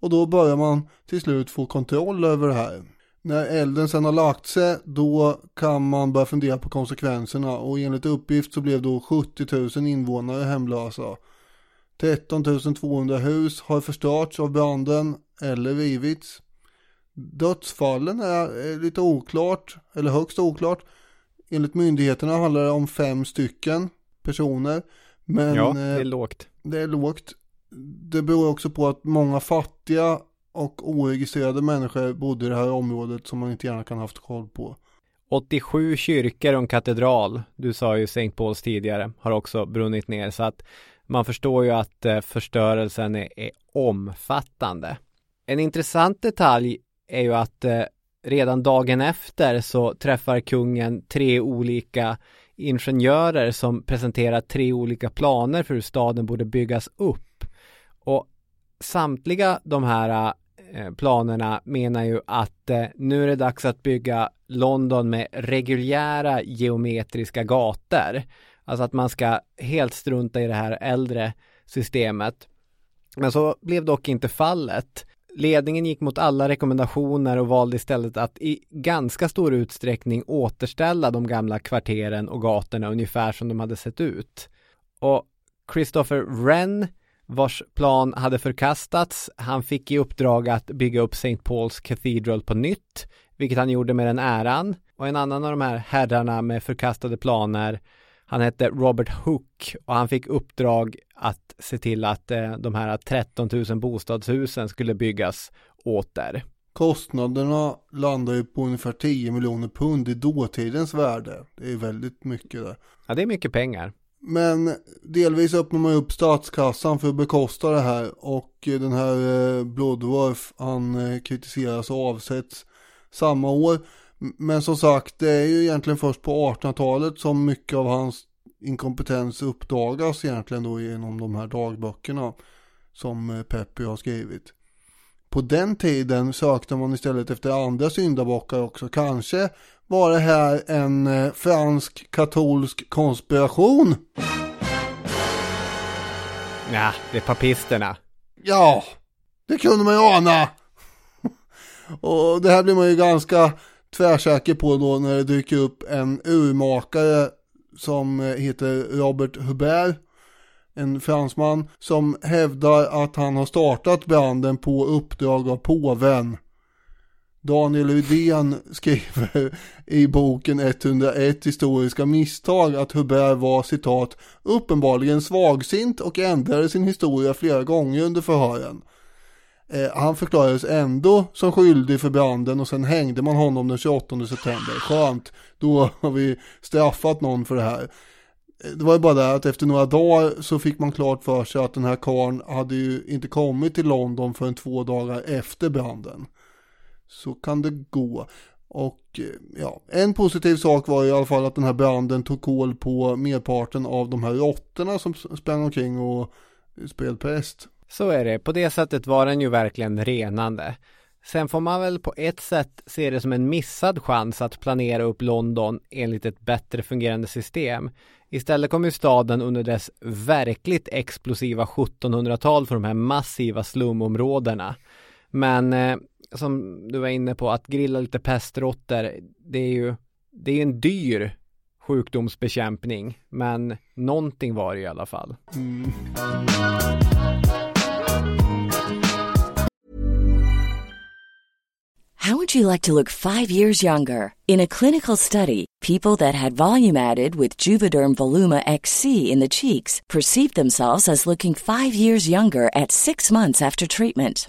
Och då börjar man till slut få kontroll över det här. När elden sen har lagt sig då kan man börja fundera på konsekvenserna och enligt uppgift så blev då 70 000 invånare hemlösa. 13 200 hus har förstörts av branden eller rivits. Dödsfallen är lite oklart, eller högst oklart. Enligt myndigheterna handlar det om fem stycken personer. Men ja, eh, det är lågt. det är lågt. Det beror också på att många fattiga och oregistrerade människor bodde i det här området som man inte gärna kan haft koll på. 87 kyrkor och en katedral, du sa ju St. Pauls tidigare, har också brunnit ner så att man förstår ju att eh, förstörelsen är, är omfattande. En intressant detalj är ju att eh, redan dagen efter så träffar kungen tre olika ingenjörer som presenterar tre olika planer för hur staden borde byggas upp. Och samtliga de här eh, Eh, planerna menar ju att eh, nu är det dags att bygga London med reguljära geometriska gator. Alltså att man ska helt strunta i det här äldre systemet. Men så blev dock inte fallet. Ledningen gick mot alla rekommendationer och valde istället att i ganska stor utsträckning återställa de gamla kvarteren och gatorna ungefär som de hade sett ut. Och Christopher Wren vars plan hade förkastats. Han fick i uppdrag att bygga upp St. Paul's Cathedral på nytt, vilket han gjorde med den äran. Och en annan av de här herrarna med förkastade planer, Han hette Robert Hook och han fick uppdrag att se till att eh, de här 13 000 bostadshusen skulle byggas åter. Kostnaderna landar ju på ungefär 10 miljoner pund i dåtidens värde. Det är väldigt mycket det. Ja, det är mycket pengar. Men delvis öppnar man upp statskassan för att bekosta det här och den här eh, Bloodworth han eh, kritiseras och avsätts samma år. Men som sagt det är ju egentligen först på 1800-talet som mycket av hans inkompetens uppdagas egentligen då genom de här dagböckerna som eh, Peppy har skrivit. På den tiden sökte man istället efter andra syndabockar också. Kanske var det här en eh, fransk katolsk konspiration? Ja, det är papisterna. Ja, det kunde man ju ana. Och det här blir man ju ganska tvärsäker på då när det dyker upp en urmakare som eh, heter Robert Hubert. En fransman som hävdar att han har startat branden på uppdrag av påven. Daniel Udén skriver i boken 101 historiska misstag att Hubert var citat uppenbarligen svagsint och ändrade sin historia flera gånger under förhören. Eh, han förklarades ändå som skyldig för branden och sen hängde man honom den 28 september. Skönt, då har vi straffat någon för det här. Eh, det var ju bara det att efter några dagar så fick man klart för sig att den här karn hade ju inte kommit till London förrän två dagar efter branden. Så kan det gå. Och eh, ja, en positiv sak var i alla fall att den här branden tog koll på merparten av de här råttorna som sprang omkring och eh, spred pest. Så är det. På det sättet var den ju verkligen renande. Sen får man väl på ett sätt se det som en missad chans att planera upp London enligt ett bättre fungerande system. Istället kom ju staden under dess verkligt explosiva 1700-tal för de här massiva slumområdena. Men eh, som du var inne på, att grilla lite pestråttor, det är ju det är en dyr sjukdomsbekämpning, men någonting var det i alla fall. Mm. How would you like to look five years younger? In a clinical study, people that had volume added with Juvederm Voluma XC in the cheeks perceived themselves as looking five years younger at six months after treatment.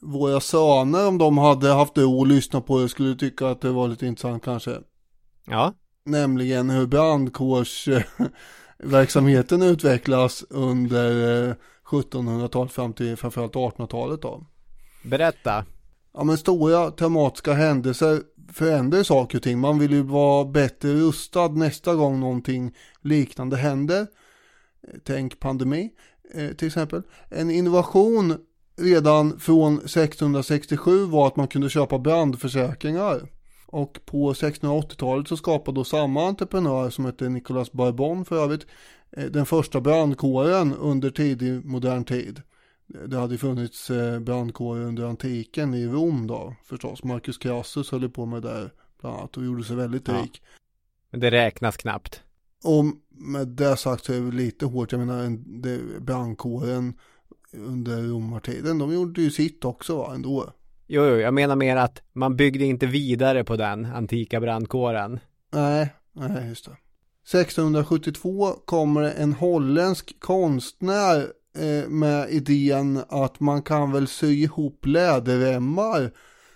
våra söner, om de hade haft det och lyssnat på det, skulle tycka att det var lite intressant kanske. Ja. Nämligen hur brandkårsverksamheten utvecklas under 1700-talet fram till framförallt 1800-talet då. Berätta. Ja men stora traumatiska händelser förändrar saker och ting. Man vill ju vara bättre rustad nästa gång någonting liknande händer. Tänk pandemi. eh, till exempel. En innovation redan från 1667 var att man kunde köpa brandförsäkringar. Och på 1680-talet så skapade då samma entreprenör som hette Nicolas Barbon för övrigt eh, den första brandkåren under tidig modern tid. Det hade funnits eh, brandkårer under antiken i Rom då förstås. Marcus Crassus höll på med det där bland annat och gjorde sig väldigt Ja. rik. Men det räknas knappt. Och med det sagt så är det lite hårt. Jag menar brandkåren under romartiden. De gjorde ju sitt också va, ändå. Jo, jo, jag menar mer att man byggde inte vidare på den antika brandkåren. Nej, nej just det. 1672 kommer en holländsk konstnär eh, med idén att man kan väl sy ihop läderremmar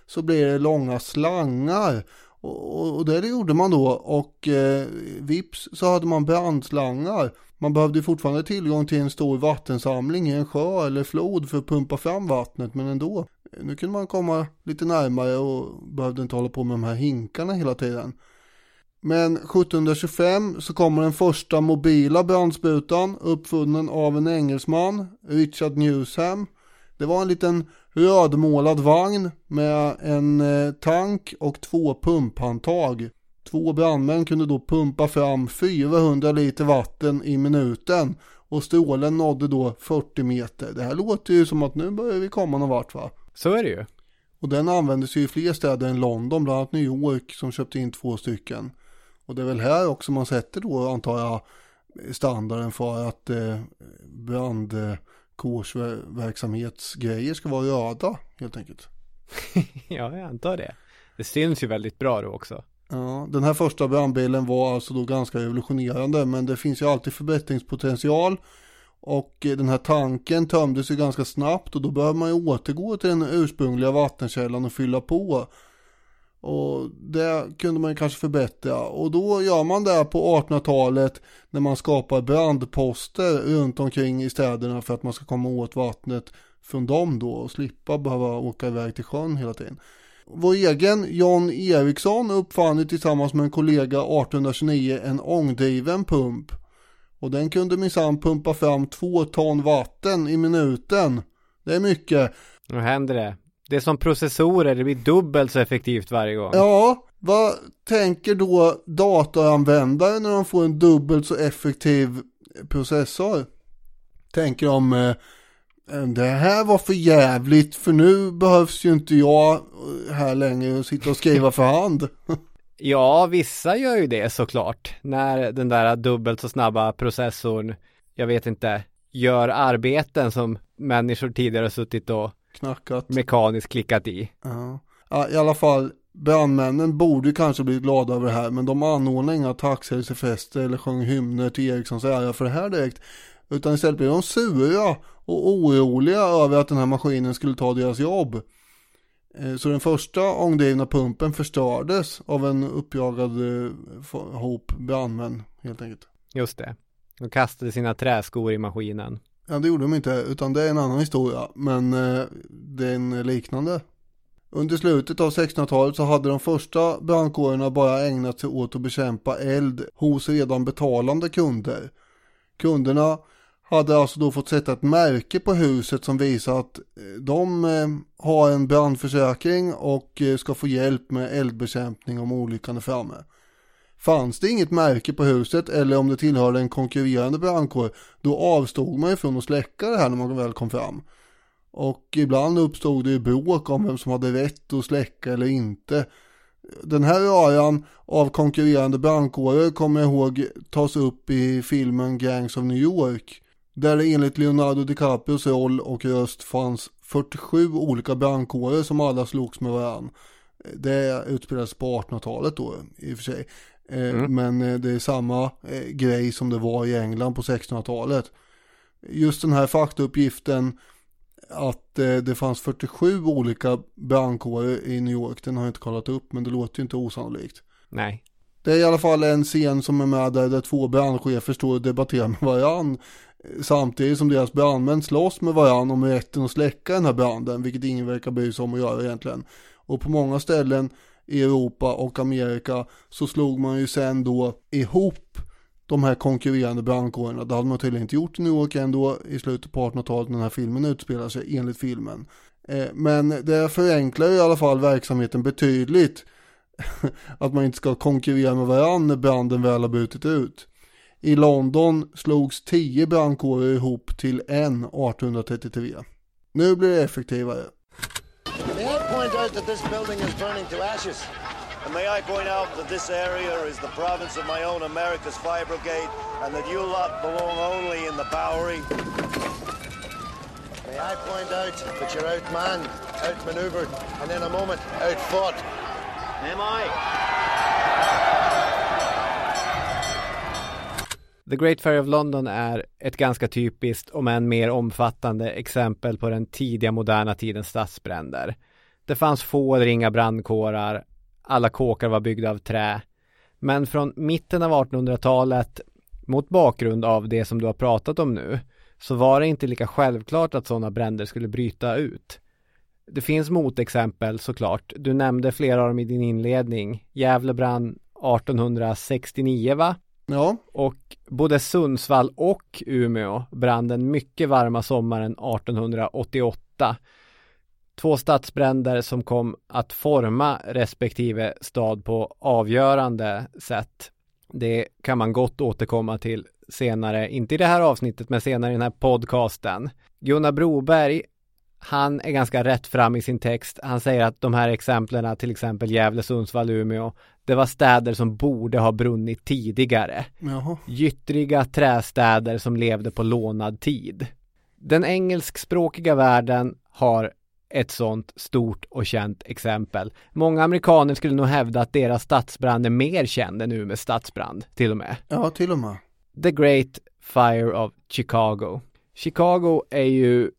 så blir det långa slangar. Och, och, och det gjorde man då och eh, vips så hade man brandslangar. Man behövde fortfarande tillgång till en stor vattensamling i en sjö eller flod för att pumpa fram vattnet men ändå. Nu kunde man komma lite närmare och behövde inte hålla på med de här hinkarna hela tiden. Men 1725 så kommer den första mobila brandsprutan uppfunnen av en engelsman, Richard Newsham. Det var en liten rödmålad vagn med en eh, tank och två pumphandtag. Två brandmän kunde då pumpa fram 400 liter vatten i minuten och strålen nådde då 40 meter. Det här låter ju som att nu börjar vi komma någon vart va? Så är det ju. Och den användes ju i fler städer än London, bland annat New York som köpte in två stycken. Och det är väl här också man sätter då antar jag standarden för att eh, brandkårsverksamhetsgrejer ska vara röda helt enkelt. ja, jag antar det. Det syns ju väldigt bra då också. Ja, den här första brandbilen var alltså då ganska revolutionerande men det finns ju alltid förbättringspotential och den här tanken tömdes ju ganska snabbt och då behöver man ju återgå till den ursprungliga vattenkällan och fylla på. Och det kunde man ju kanske förbättra och då gör man det på 1800-talet när man skapar brandposter runt omkring i städerna för att man ska komma åt vattnet från dem då och slippa behöva åka iväg till sjön hela tiden. Vår egen John Eriksson uppfann ju tillsammans med en kollega 1829 en ångdriven pump. Och den kunde minsann pumpa fram två ton vatten i minuten. Det är mycket. Nu händer det. Det är som processorer, det blir dubbelt så effektivt varje gång. Ja, vad tänker då datoranvändare när de får en dubbelt så effektiv processor? Tänker de eh, det här var för jävligt för nu behövs ju inte jag här längre och sitta och skriva för hand. Ja, vissa gör ju det såklart. När den där dubbelt så snabba processorn, jag vet inte, gör arbeten som människor tidigare suttit och Knackat. mekaniskt klickat i. Ja. ja, i alla fall brandmännen borde kanske bli glada över det här men de anordnade inga tacksägelsefester eller sjöng hymner till Erikssons ära för det här direkt. Utan istället blev de sura och oroliga över att den här maskinen skulle ta deras jobb. Eh, Så den första ångdrivna pumpen förstördes av en uppjagad eh, hop brandmän helt enkelt. Just det. De kastade sina träskor i maskinen. Ja det gjorde de inte utan det är en annan historia men eh, det är en liknande. Under slutet av 1600-talet så hade de första brandkårerna bara ägnat sig åt att bekämpa eld hos redan betalande kunder. Kunderna hade alltså då fått sätta ett märke på huset som visar att eh, de eh, har en brandförsäkring och eh, ska få hjälp med eldbekämpning om olyckan är framme. Fanns det inget märke på huset eller om det tillhörde en konkurrerande brandkår då avstod man ju från att släcka det här när man väl kom fram. Och ibland uppstod det ju bråk om vem som hade rätt att släcka eller inte. Den här röran av konkurrerande brandkårer kommer jag ihåg tas upp i filmen Gangs of New York. Där det enligt Leonardo DiCaprios roll och röst fanns 47 olika brandkårer som alla slogs med varann. Det utspelades på 1800-talet då i och för sig. Eh, Men eh, det är samma eh, grej som det var i England på 1600-talet. Just den här faktauppgiften att det fanns 47 olika brandkårer i New York, den har jag inte kollat upp men det låter ju inte osannolikt. Nej. Det är i alla fall en scen som är med där, där två brandchefer står och debatterar med varann. Samtidigt som deras brandmän slåss med varandra om rätten att släcka den här branden, vilket ingen verkar bry sig om att göra egentligen. Och på många ställen i Europa och Amerika så slog man ju sen då ihop de här konkurrerande brandkårerna. Det hade man tydligen inte gjort i New York ändå i slutet på 1800-talet när den här filmen utspelar sig enligt filmen. Eh, men det förenklar i alla fall verksamheten betydligt. att man inte ska konkurrera med varandra när branden väl har brutit ut. I London slogs tio brandkårer ihop till en 1833. Nu blir det effektivare. May I point out that this building is burning to ashes? And may I point out that this area is the province of my own America's Fire Brigade and that you lot belong only in the Bowery? May I point out that you're outmanned, outmaneuvered, and in a moment outfought? Am I? The Great Fire of London är ett ganska typiskt, om än mer omfattande, exempel på den tidiga moderna tidens stadsbränder. Det fanns få eller inga brandkårar, alla kåkar var byggda av trä. Men från mitten av 1800-talet, mot bakgrund av det som du har pratat om nu, så var det inte lika självklart att sådana bränder skulle bryta ut. Det finns motexempel såklart. Du nämnde flera av dem i din inledning. Gävle brann 1869 va? Ja. Och både Sundsvall och Umeå brann den mycket varma sommaren 1888. Två stadsbränder som kom att forma respektive stad på avgörande sätt. Det kan man gott återkomma till senare, inte i det här avsnittet men senare i den här podcasten. Gunnar Broberg han är ganska rätt fram i sin text. Han säger att de här exemplen, till exempel Gävle, Sundsvall, Umeå, det var städer som borde ha brunnit tidigare. Jaha. Gyttriga trästäder som levde på lånad tid. Den engelskspråkiga världen har ett sånt stort och känt exempel. Många amerikaner skulle nog hävda att deras stadsbrand är mer känd än Umeås stadsbrand, till och med. Ja, till och med. The Great Fire of Chicago. Chicago är ju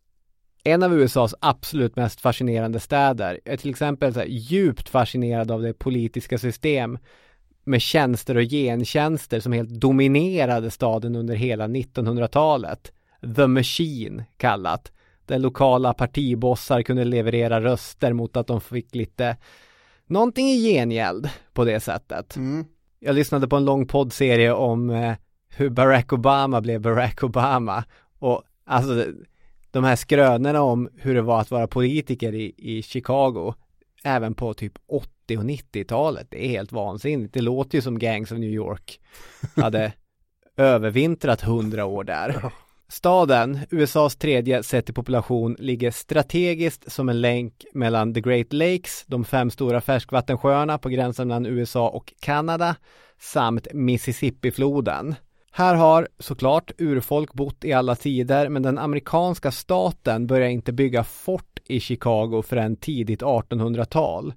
en av USAs absolut mest fascinerande städer. Jag är till exempel så djupt fascinerad av det politiska system med tjänster och gentjänster som helt dominerade staden under hela 1900-talet. The Machine kallat. Där lokala partibossar kunde leverera röster mot att de fick lite någonting i gengäld på det sättet. Mm. Jag lyssnade på en lång poddserie om eh, hur Barack Obama blev Barack Obama och alltså de här skrönorna om hur det var att vara politiker i, i Chicago även på typ 80 och 90-talet. Det är helt vansinnigt. Det låter ju som Gangs of New York hade övervintrat hundra år där. Staden, USAs tredje sett i population, ligger strategiskt som en länk mellan The Great Lakes, de fem stora färskvattensjöarna på gränsen mellan USA och Kanada, samt Mississippifloden. Här har såklart urfolk bott i alla tider, men den amerikanska staten börjar inte bygga fort i Chicago förrän tidigt 1800-tal.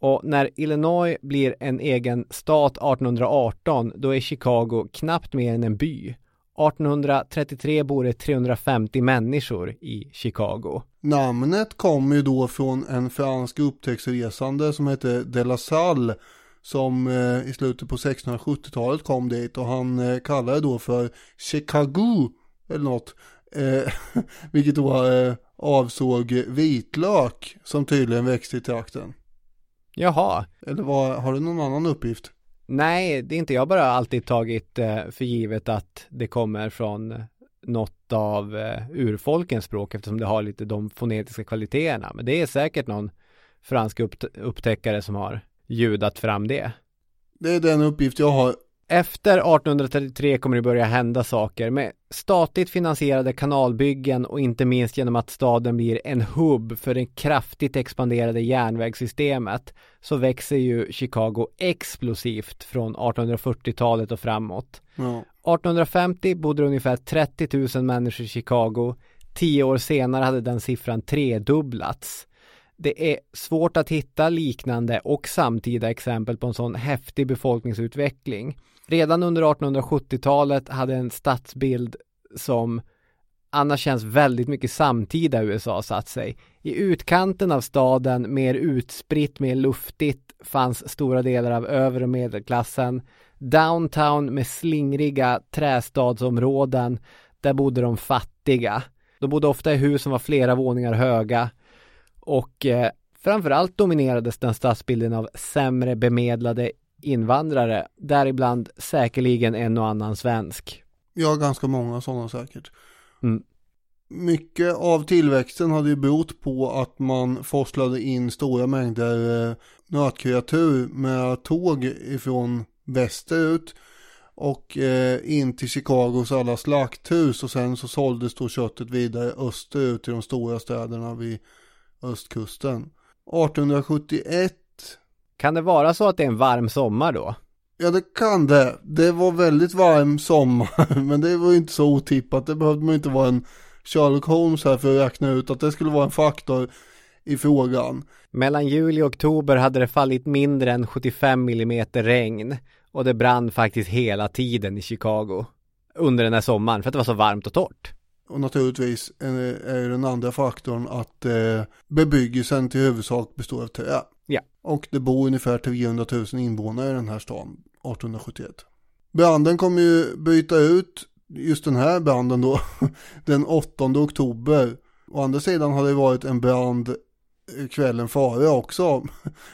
Och när Illinois blir en egen stat 1818, då är Chicago knappt mer än en by. 1833 bor det 350 människor i Chicago. Namnet kommer ju då från en fransk upptäcktsresande som hette De La Salle som eh, i slutet på 1670-talet kom dit och han eh, kallade då för Chicago eller något. Eh, vilket då avsåg vitlök som tydligen växte i trakten. Jaha. Eller vad, har du någon annan uppgift? Nej, det är inte. Jag bara alltid tagit för givet att det kommer från något av urfolkens språk eftersom det har lite de fonetiska kvaliteterna. Men det är säkert någon fransk upptäckare som har ljudat fram det. Det är den uppgift jag har. Efter 1833 kommer det börja hända saker med statligt finansierade kanalbyggen och inte minst genom att staden blir en hubb för det kraftigt expanderade järnvägssystemet så växer ju Chicago explosivt från 1840-talet och framåt. Ja. 1850 bodde ungefär 30 000 människor i Chicago. Tio år senare hade den siffran tredubblats. Det är svårt att hitta liknande och samtida exempel på en sån häftig befolkningsutveckling. Redan under 1870-talet hade en stadsbild som annars känns väldigt mycket samtida USA satt sig. I utkanten av staden, mer utspritt, mer luftigt, fanns stora delar av övre och medelklassen. Downtown med slingriga trästadsområden, där bodde de fattiga. De bodde ofta i hus som var flera våningar höga och eh, framförallt dominerades den stadsbilden av sämre bemedlade invandrare, däribland säkerligen en och annan svensk. Ja, ganska många sådana säkert. Mm. Mycket av tillväxten hade ju berott på att man forslade in stora mängder eh, nötkreatur med tåg ifrån västerut och eh, in till Chicagos alla slakthus och sen så såldes då köttet vidare österut till de stora städerna vid östkusten. 1871 Kan det vara så att det är en varm sommar då? Ja det kan det. Det var väldigt varm sommar men det var ju inte så otippat. Det behövde man inte vara en Sherlock Holmes här för att räkna ut att det skulle vara en faktor i frågan. Mellan juli och oktober hade det fallit mindre än 75 millimeter regn och det brann faktiskt hela tiden i Chicago under den här sommaren för att det var så varmt och torrt. Och naturligtvis är den andra faktorn att eh, bebyggelsen till huvudsak består av trä. Ja. Och det bor ungefär 300 000 invånare i den här stan 1871. Branden kommer ju bryta ut just den här branden då den 8 oktober. Å andra sidan har det varit en brand kvällen före också.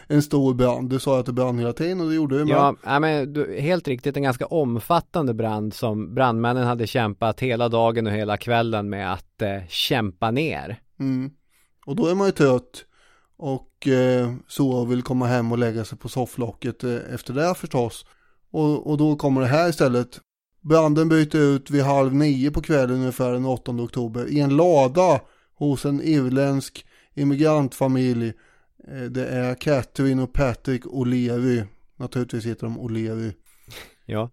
En stor brand. Du sa att det brann hela tiden och det gjorde det med. Ja, men du, helt riktigt en ganska omfattande brand som brandmännen hade kämpat hela dagen och hela kvällen med att eh, kämpa ner. Mm. Och då är man ju trött och eh, så vill komma hem och lägga sig på sofflocket eh, efter det förstås. Och, och då kommer det här istället. Branden bryter ut vid halv nio på kvällen ungefär den 8 oktober i en lada hos en irländsk immigrantfamilj. Eh, det är Catherine och Patrick O'Leary. Naturligtvis heter de O'Leary. Ja.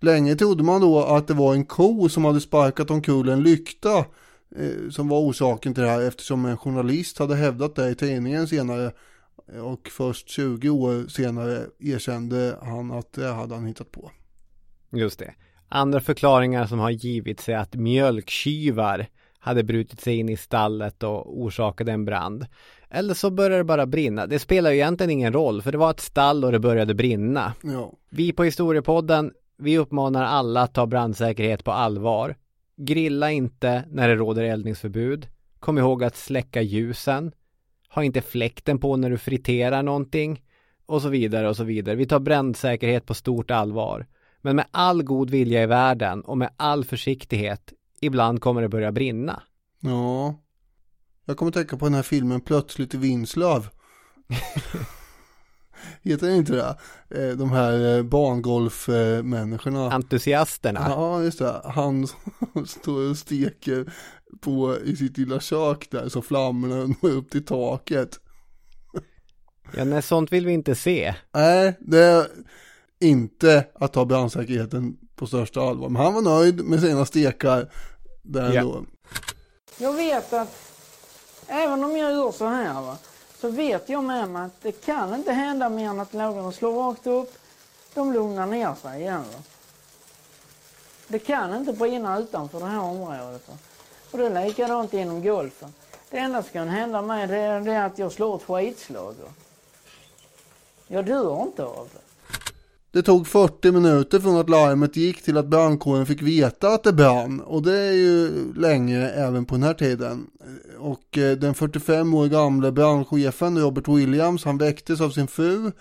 Länge trodde man då att det var en ko som hade sparkat omkull en lykta eh, som var orsaken till det här eftersom en journalist hade hävdat det i tidningen senare och först 20 år senare erkände han att det hade han hittat på. Just det. Andra förklaringar som har givits är att mjölktjuvar hade brutit sig in i stallet och orsakade en brand. Eller så började det bara brinna. Det spelar ju egentligen ingen roll för det var ett stall och det började brinna. Ja. Vi på Historiepodden, vi uppmanar alla att ta brandsäkerhet på allvar. Grilla inte när det råder eldningsförbud. Kom ihåg att släcka ljusen. Ha inte fläkten på när du friterar någonting. Och så vidare och så vidare. Vi tar brandsäkerhet på stort allvar. Men med all god vilja i världen och med all försiktighet ibland kommer det börja brinna. Ja. Jag kommer tänka på den här filmen Plötsligt i Vinslöv. Heter det inte det? Eh, de här eh, bangolfmänniskorna. Entusiasterna. Ja, just det. Han står och steker på i sitt lilla kök där så flammorna når upp till taket. Ja, nej, sånt vill vi inte se. Nej, det inte att ta brandsäkerheten på största allvar. Men han var nöjd med sina stekar där Ja. då. Jag vet att även om jag gör så här va, så vet jag med mig att det kan inte hända mer än att lågorna slår rakt upp. De lugnar ner sig igen. Va. Det kan inte brinna utanför det här området. Va. Och det är likadant inom golfen. Det enda som kan hända mig det är, det är att jag slår ett skitslag. Va. Jag dör inte av det. Det tog 40 minuter från att larmet gick till att brandkåren fick veta att det brann. Och det är ju länge även på den här tiden. Och eh, den 45 år gamla brandchefen Robert Williams han väcktes av sin fru.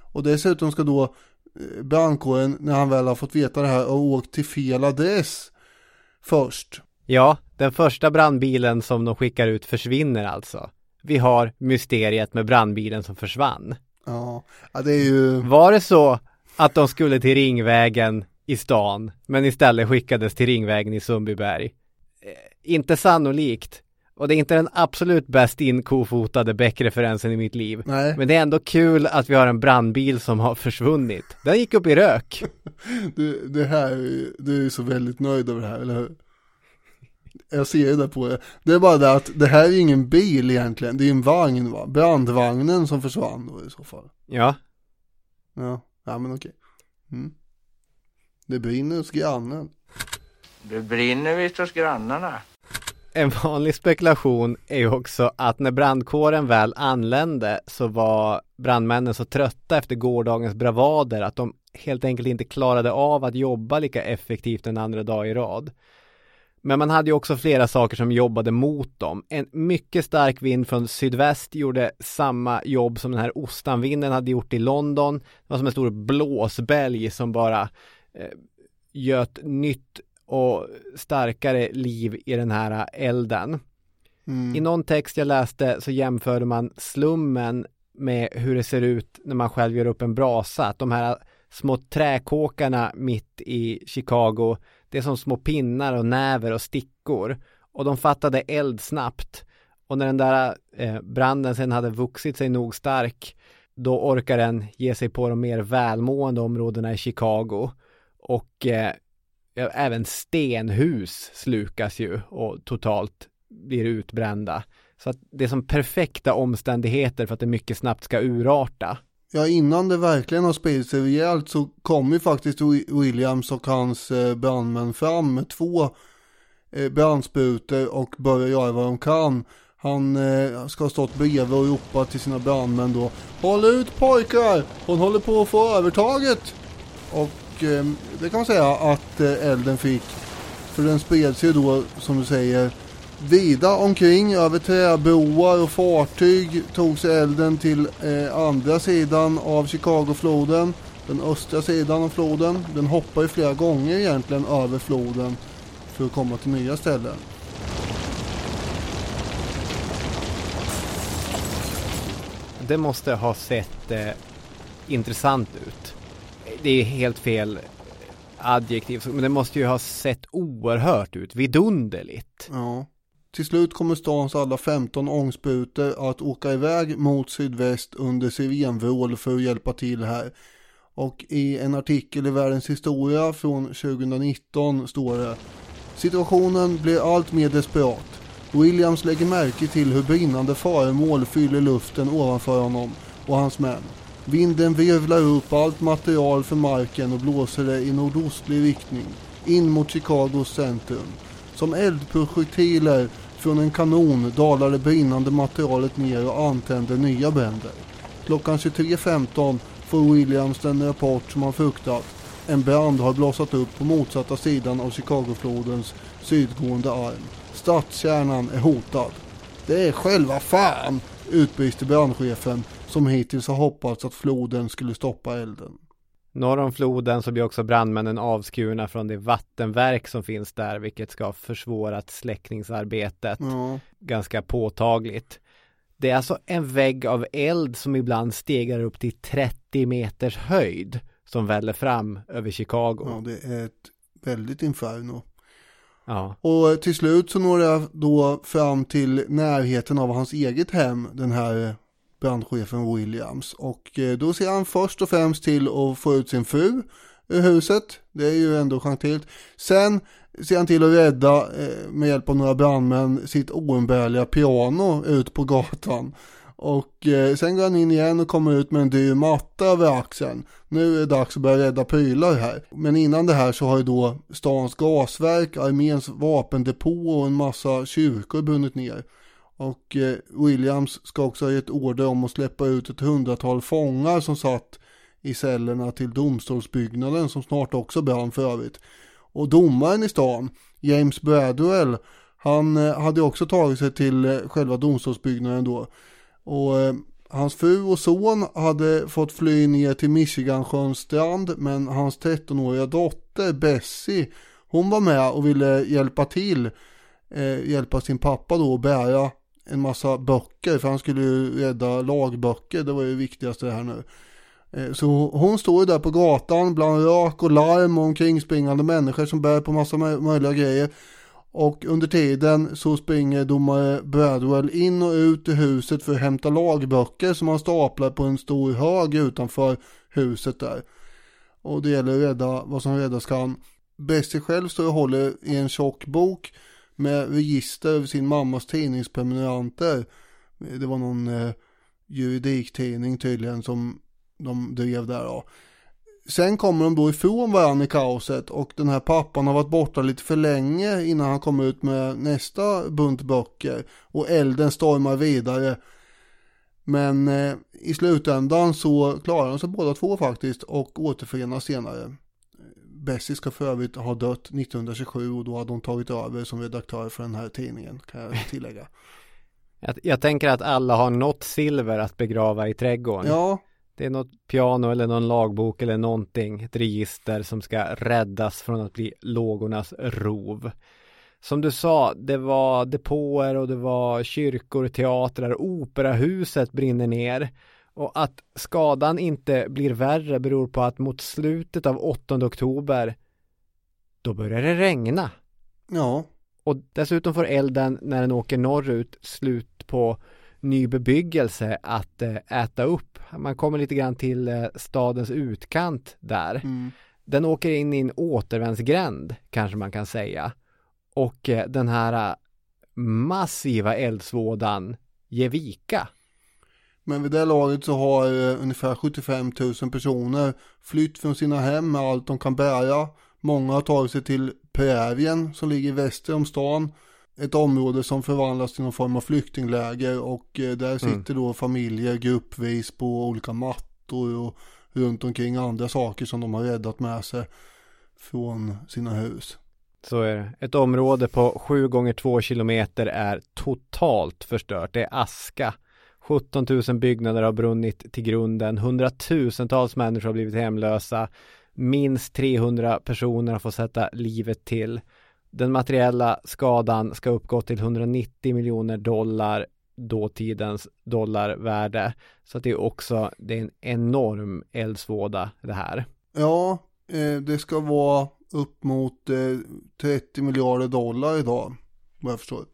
Och dessutom ska då eh, brandkåren när han väl har fått veta det här ha åkt till fel adress först. Ja, den första brandbilen som de skickar ut försvinner alltså. Vi har mysteriet med brandbilen som försvann. Ja, ja det är ju... Var det så att de skulle till Ringvägen i stan, men istället skickades till Ringvägen i Sundbyberg? Eh, inte sannolikt. Och det är inte den absolut bäst inkofotade bäckreferensen i mitt liv. Nej. Men det är ändå kul att vi har en brandbil som har försvunnit. Den gick upp i rök. Det, det här, du är så väldigt nöjd över det här, eller hur? Jag ser ju det på det. Det är bara det att det här är ingen bil egentligen, det är en vagn va? Brandvagnen som försvann då i så fall. Ja, Ja, ja men okej. Mm. Det brinner hos grannen. Det brinner visst hos grannarna. En vanlig spekulation är ju också att när brandkåren väl anlände så var brandmännen så trötta efter gårdagens bravader att de helt enkelt inte klarade av att jobba lika effektivt en andra dag i rad. Men man hade ju också flera saker som jobbade mot dem. En mycket stark vind från sydväst gjorde samma jobb som den här ostanvinden hade gjort i London. Det var som en stor blåsbälg som bara eh, göt nytt och starkare liv i den här elden. Mm. I någon text jag läste så jämförde man slummen med hur det ser ut när man själv gör upp en brasa. Att de här små träkåkarna mitt i Chicago, det är som små pinnar och näver och stickor. Och de fattade eld snabbt. Och när den där eh, branden sen hade vuxit sig nog stark, då orkar den ge sig på de mer välmående områdena i Chicago. Och eh, även stenhus slukas ju och totalt blir utbrända. Så att det är som perfekta omständigheter för att det mycket snabbt ska urarta. Ja, innan det verkligen har spridit sig rejält så kom ju faktiskt Williams och hans eh, brandmän fram med två eh, brandsprutor och börjar göra vad de kan. Han eh, ska ha stått bredvid och ropat till sina brandmän då. Håll ut pojkar! Hon håller på att få övertaget! Och det kan man säga att elden fick. För den spred sig då, som du säger, vida omkring över träbroar och fartyg tog sig elden till eh, andra sidan av Chicagofloden. Den östra sidan av floden. Den hoppar ju flera gånger egentligen över floden för att komma till nya ställen. Det måste ha sett eh, intressant ut. Det är helt fel adjektiv, men det måste ju ha sett oerhört ut, vidunderligt. Ja. Till slut kommer stans alla 15 ångsprutor att åka iväg mot sydväst under sirenvrål för att hjälpa till här. Och i en artikel i Världens historia från 2019 står det Situationen blir allt mer desperat. Williams lägger märke till hur brinnande föremål fyller luften ovanför honom och hans män. Vinden virvlar upp allt material för marken och blåser det i nordostlig riktning, in mot Chicagos centrum. Som eldprojektiler från en kanon dalar det brinnande materialet ner och antänder nya bränder. Klockan 23.15 får Williams den rapport som han fruktat. En brand har blossat upp på motsatta sidan av Chicagoflodens sydgående arm. Stadskärnan är hotad. Det är själva fan, utbrister brandchefen som hittills har hoppats att floden skulle stoppa elden. Norr om floden så blir också brandmännen avskurna från det vattenverk som finns där, vilket ska ha försvårat släckningsarbetet ja. ganska påtagligt. Det är alltså en vägg av eld som ibland stegrar upp till 30 meters höjd som väller fram över Chicago. Ja, det är ett väldigt inferno. Ja. Och till slut så når jag då fram till närheten av hans eget hem, den här brandchefen Williams. Och eh, då ser han först och främst till att få ut sin fru ur huset. Det är ju ändå gentilt. Sen ser han till att rädda eh, med hjälp av några brandmän sitt oumbärliga piano ut på gatan. Och eh, sen går han in igen och kommer ut med en dyr matta över axeln. Nu är det dags att börja rädda prylar här. Men innan det här så har ju då stans gasverk, arméns vapendepå och en massa kyrkor brunnit ner. Och eh, Williams ska också ha gett order om att släppa ut ett hundratal fångar som satt i cellerna till domstolsbyggnaden som snart också brann för övrigt. Och domaren i stan, James Bradwell, han eh, hade också tagit sig till eh, själva domstolsbyggnaden då. Och hans fru och son hade fått fly ner till Michigansjöns strand men hans 13-åriga dotter Bessie hon var med och ville hjälpa till, eh, hjälpa sin pappa då att bära en massa böcker för han skulle ju rädda lagböcker, det var ju det viktigaste här nu. Eh, så hon står ju där på gatan bland rök och larm och omkringspringande människor som bär på massa möjliga grejer. Och under tiden så springer domare Bradwell in och ut i huset för att hämta lagböcker som han staplar på en stor hög utanför huset där. Och det gäller att rädda vad som räddas kan. Bessie själv står och håller i en tjock bok med register över sin mammas tidningsprenumeranter. Det var någon eh, juridiktidning tydligen som de drev där då. Sen kommer de då ifrån varandra i kaoset och den här pappan har varit borta lite för länge innan han kommer ut med nästa bunt böcker och elden stormar vidare. Men eh, i slutändan så klarar de sig båda två faktiskt och återförenas senare. Bessie ska för övrigt ha dött 1927 och då hade hon tagit över som redaktör för den här tidningen kan jag tillägga. Jag, jag tänker att alla har något silver att begrava i trädgården. Ja, Det är något piano eller någon lagbok eller någonting, ett register som ska räddas från att bli lågornas rov. Som du sa, det var depåer och det var kyrkor, teatrar, operahuset brinner ner. Och att skadan inte blir värre beror på att mot slutet av 8 oktober då börjar det regna. ja, Och dessutom får elden när den åker norrut slut på ny bebyggelse att eh, äta upp. Man kommer lite grann till eh, stadens utkant där. mm. Den åker in i en återvändsgränd kanske man kan säga. Och eh, den här massiva eldsvådan ger vika. Men vid det laget så har eh, ungefär 75 000 personer flytt från sina hem med allt de kan bära. Många har tagit sig till Prärien som ligger väster om stan. Ett område som förvandlas till någon form av flyktingläger och eh, där sitter då familjer gruppvis på olika mattor och runt omkring andra saker som de har räddat med sig från sina hus. Så är det. Ett område på 7 gånger 2 kilometer är totalt förstört. Det är aska. 17 000 byggnader har brunnit till grunden. Hundratusentals människor har blivit hemlösa. Minst 300 personer har fått sätta livet till. Den materiella skadan ska uppgå till 190 miljoner dollar dåtidens dollarvärde. Så att det är också, det är en enorm eldsvåda det här. Ja, eh, det ska vara upp mot eh, 30 miljarder dollar idag, vad jag förstår.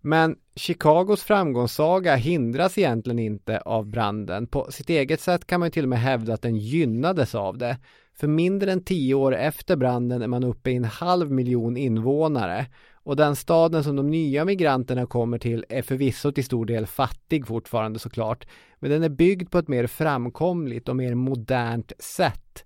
Men Chicagos framgångssaga hindras egentligen inte av branden. På sitt eget sätt kan man ju till och med hävda att den gynnades av det. För mindre än tio år efter branden är man uppe i en halv miljon invånare. Och den staden som de nya migranterna kommer till är förvisso till stor del fattig fortfarande såklart. Men den är byggd på ett mer framkomligt och mer modernt sätt.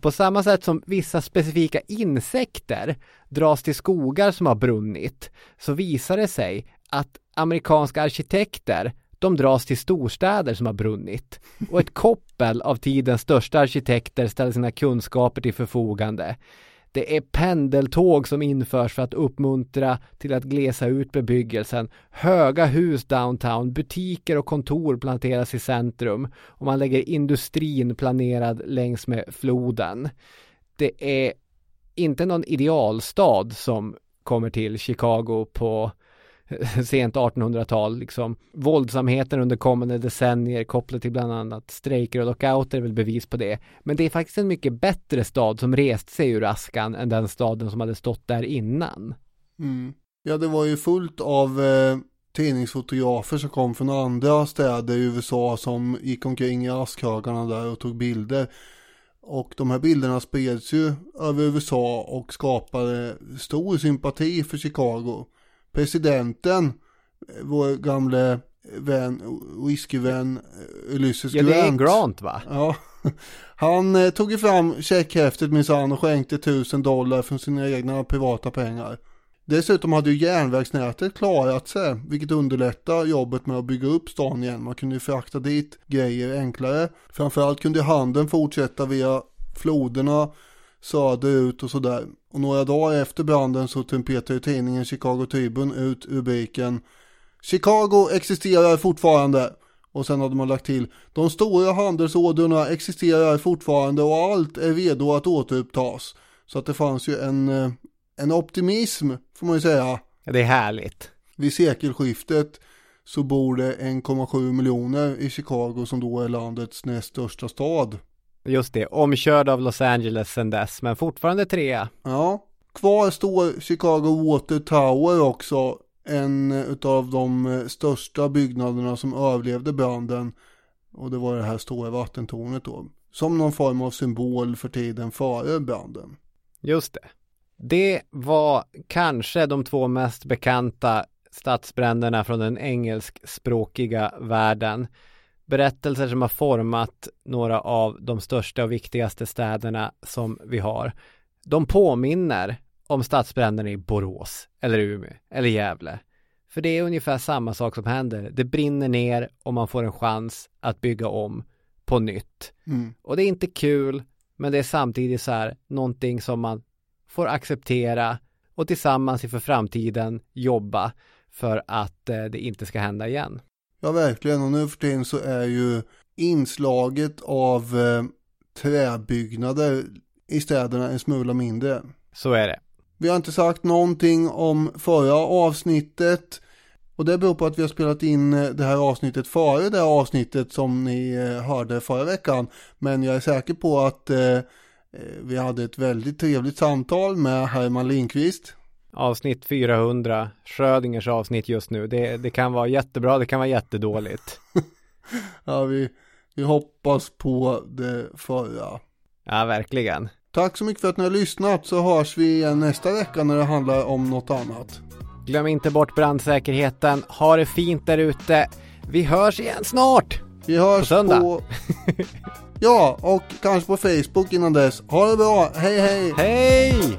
På samma sätt som vissa specifika insekter dras till skogar som har brunnit så visar det sig att amerikanska arkitekter de dras till storstäder som har brunnit. Och ett koppel av tidens största arkitekter ställer sina kunskaper till förfogande. Det är pendeltåg som införs för att uppmuntra till att glesa ut bebyggelsen. Höga hus downtown, butiker och kontor planteras i centrum och man lägger industrin planerad längs med floden. Det är inte någon idealstad som kommer till Chicago på sent 1800-tal liksom. Våldsamheten under kommande decennier kopplat till bland annat strejker och lockouter är väl bevis på det. Men det är faktiskt en mycket bättre stad som rest sig ur askan än den staden som hade stått där innan. Mm. Ja, det var ju fullt av eh, tidningsfotografer som kom från andra städer i USA som gick omkring i askhögarna där och tog bilder. Och de här bilderna spreds ju över USA och skapade stor sympati för Chicago. Presidenten, eh, vår gamle vän, whiskyvän eh, Ulysses Ja, det är Grant va? Ja, han eh, tog ju fram checkhäftet minsann och skänkte tusen dollar från sina egna privata pengar. Dessutom hade ju järnvägsnätet klarat sig, vilket underlättar jobbet med att bygga upp stan igen. Man kunde ju frakta dit grejer enklare. Framförallt kunde handeln fortsätta via floderna söderut och sådär. Och några dagar efter branden så trumpetade tidningen Chicago Tribune ut rubriken Chicago existerar fortfarande. Och sen hade man lagt till De stora handelsådrorna existerar fortfarande och allt är redo att återupptas. Så att det fanns ju en, eh, en optimism får man ju säga. Det är härligt. Vid sekelskiftet så bor det 1,7 miljoner i Chicago som då är landets näst största stad. Just det, omkörd av Los Angeles sen dess, men fortfarande trea. Ja, kvar står Chicago Water Tower också. En utav de största byggnaderna som överlevde branden. Och det var det här stora vattentornet då. Som någon form av symbol för tiden före branden. Just det. Det var kanske de två mest bekanta stadsbränderna från den engelskspråkiga världen. Berättelser som har format några av de största och viktigaste städerna som vi har. De påminner om stadsbränderna i Borås eller Umeå eller Gävle. För det är ungefär samma sak som händer. Det brinner ner och man får en chans att bygga om på nytt. Mm. Och det är inte kul, Men det är samtidigt så här någonting som man får acceptera och tillsammans inför framtiden jobba för att eh, det inte ska hända igen. Ja, verkligen. Och nu för tiden så är ju inslaget av eh, träbyggnader i städerna en smula mindre. Så är det. Vi har inte sagt någonting om förra avsnittet. Och det beror på att vi har spelat in eh, det här avsnittet före det avsnittet som ni eh, hörde förra veckan. Men jag är säker på att eh, vi hade ett väldigt trevligt samtal med Herman Lindqvist. Avsnitt 400, Schrödingers avsnitt just nu. Det, det kan vara jättebra, det kan vara jättedåligt. ja, vi, vi hoppas på det förra. Ja, verkligen. Tack så mycket för att ni har lyssnat så hörs vi igen nästa vecka när det handlar om något annat. Glöm inte bort brandsäkerheten. Ha det fint där ute. Vi hörs igen snart! Vi hörs på söndag. På... ja, och kanske på Facebook innan dess. Ha det bra. Hej, hej! Hej!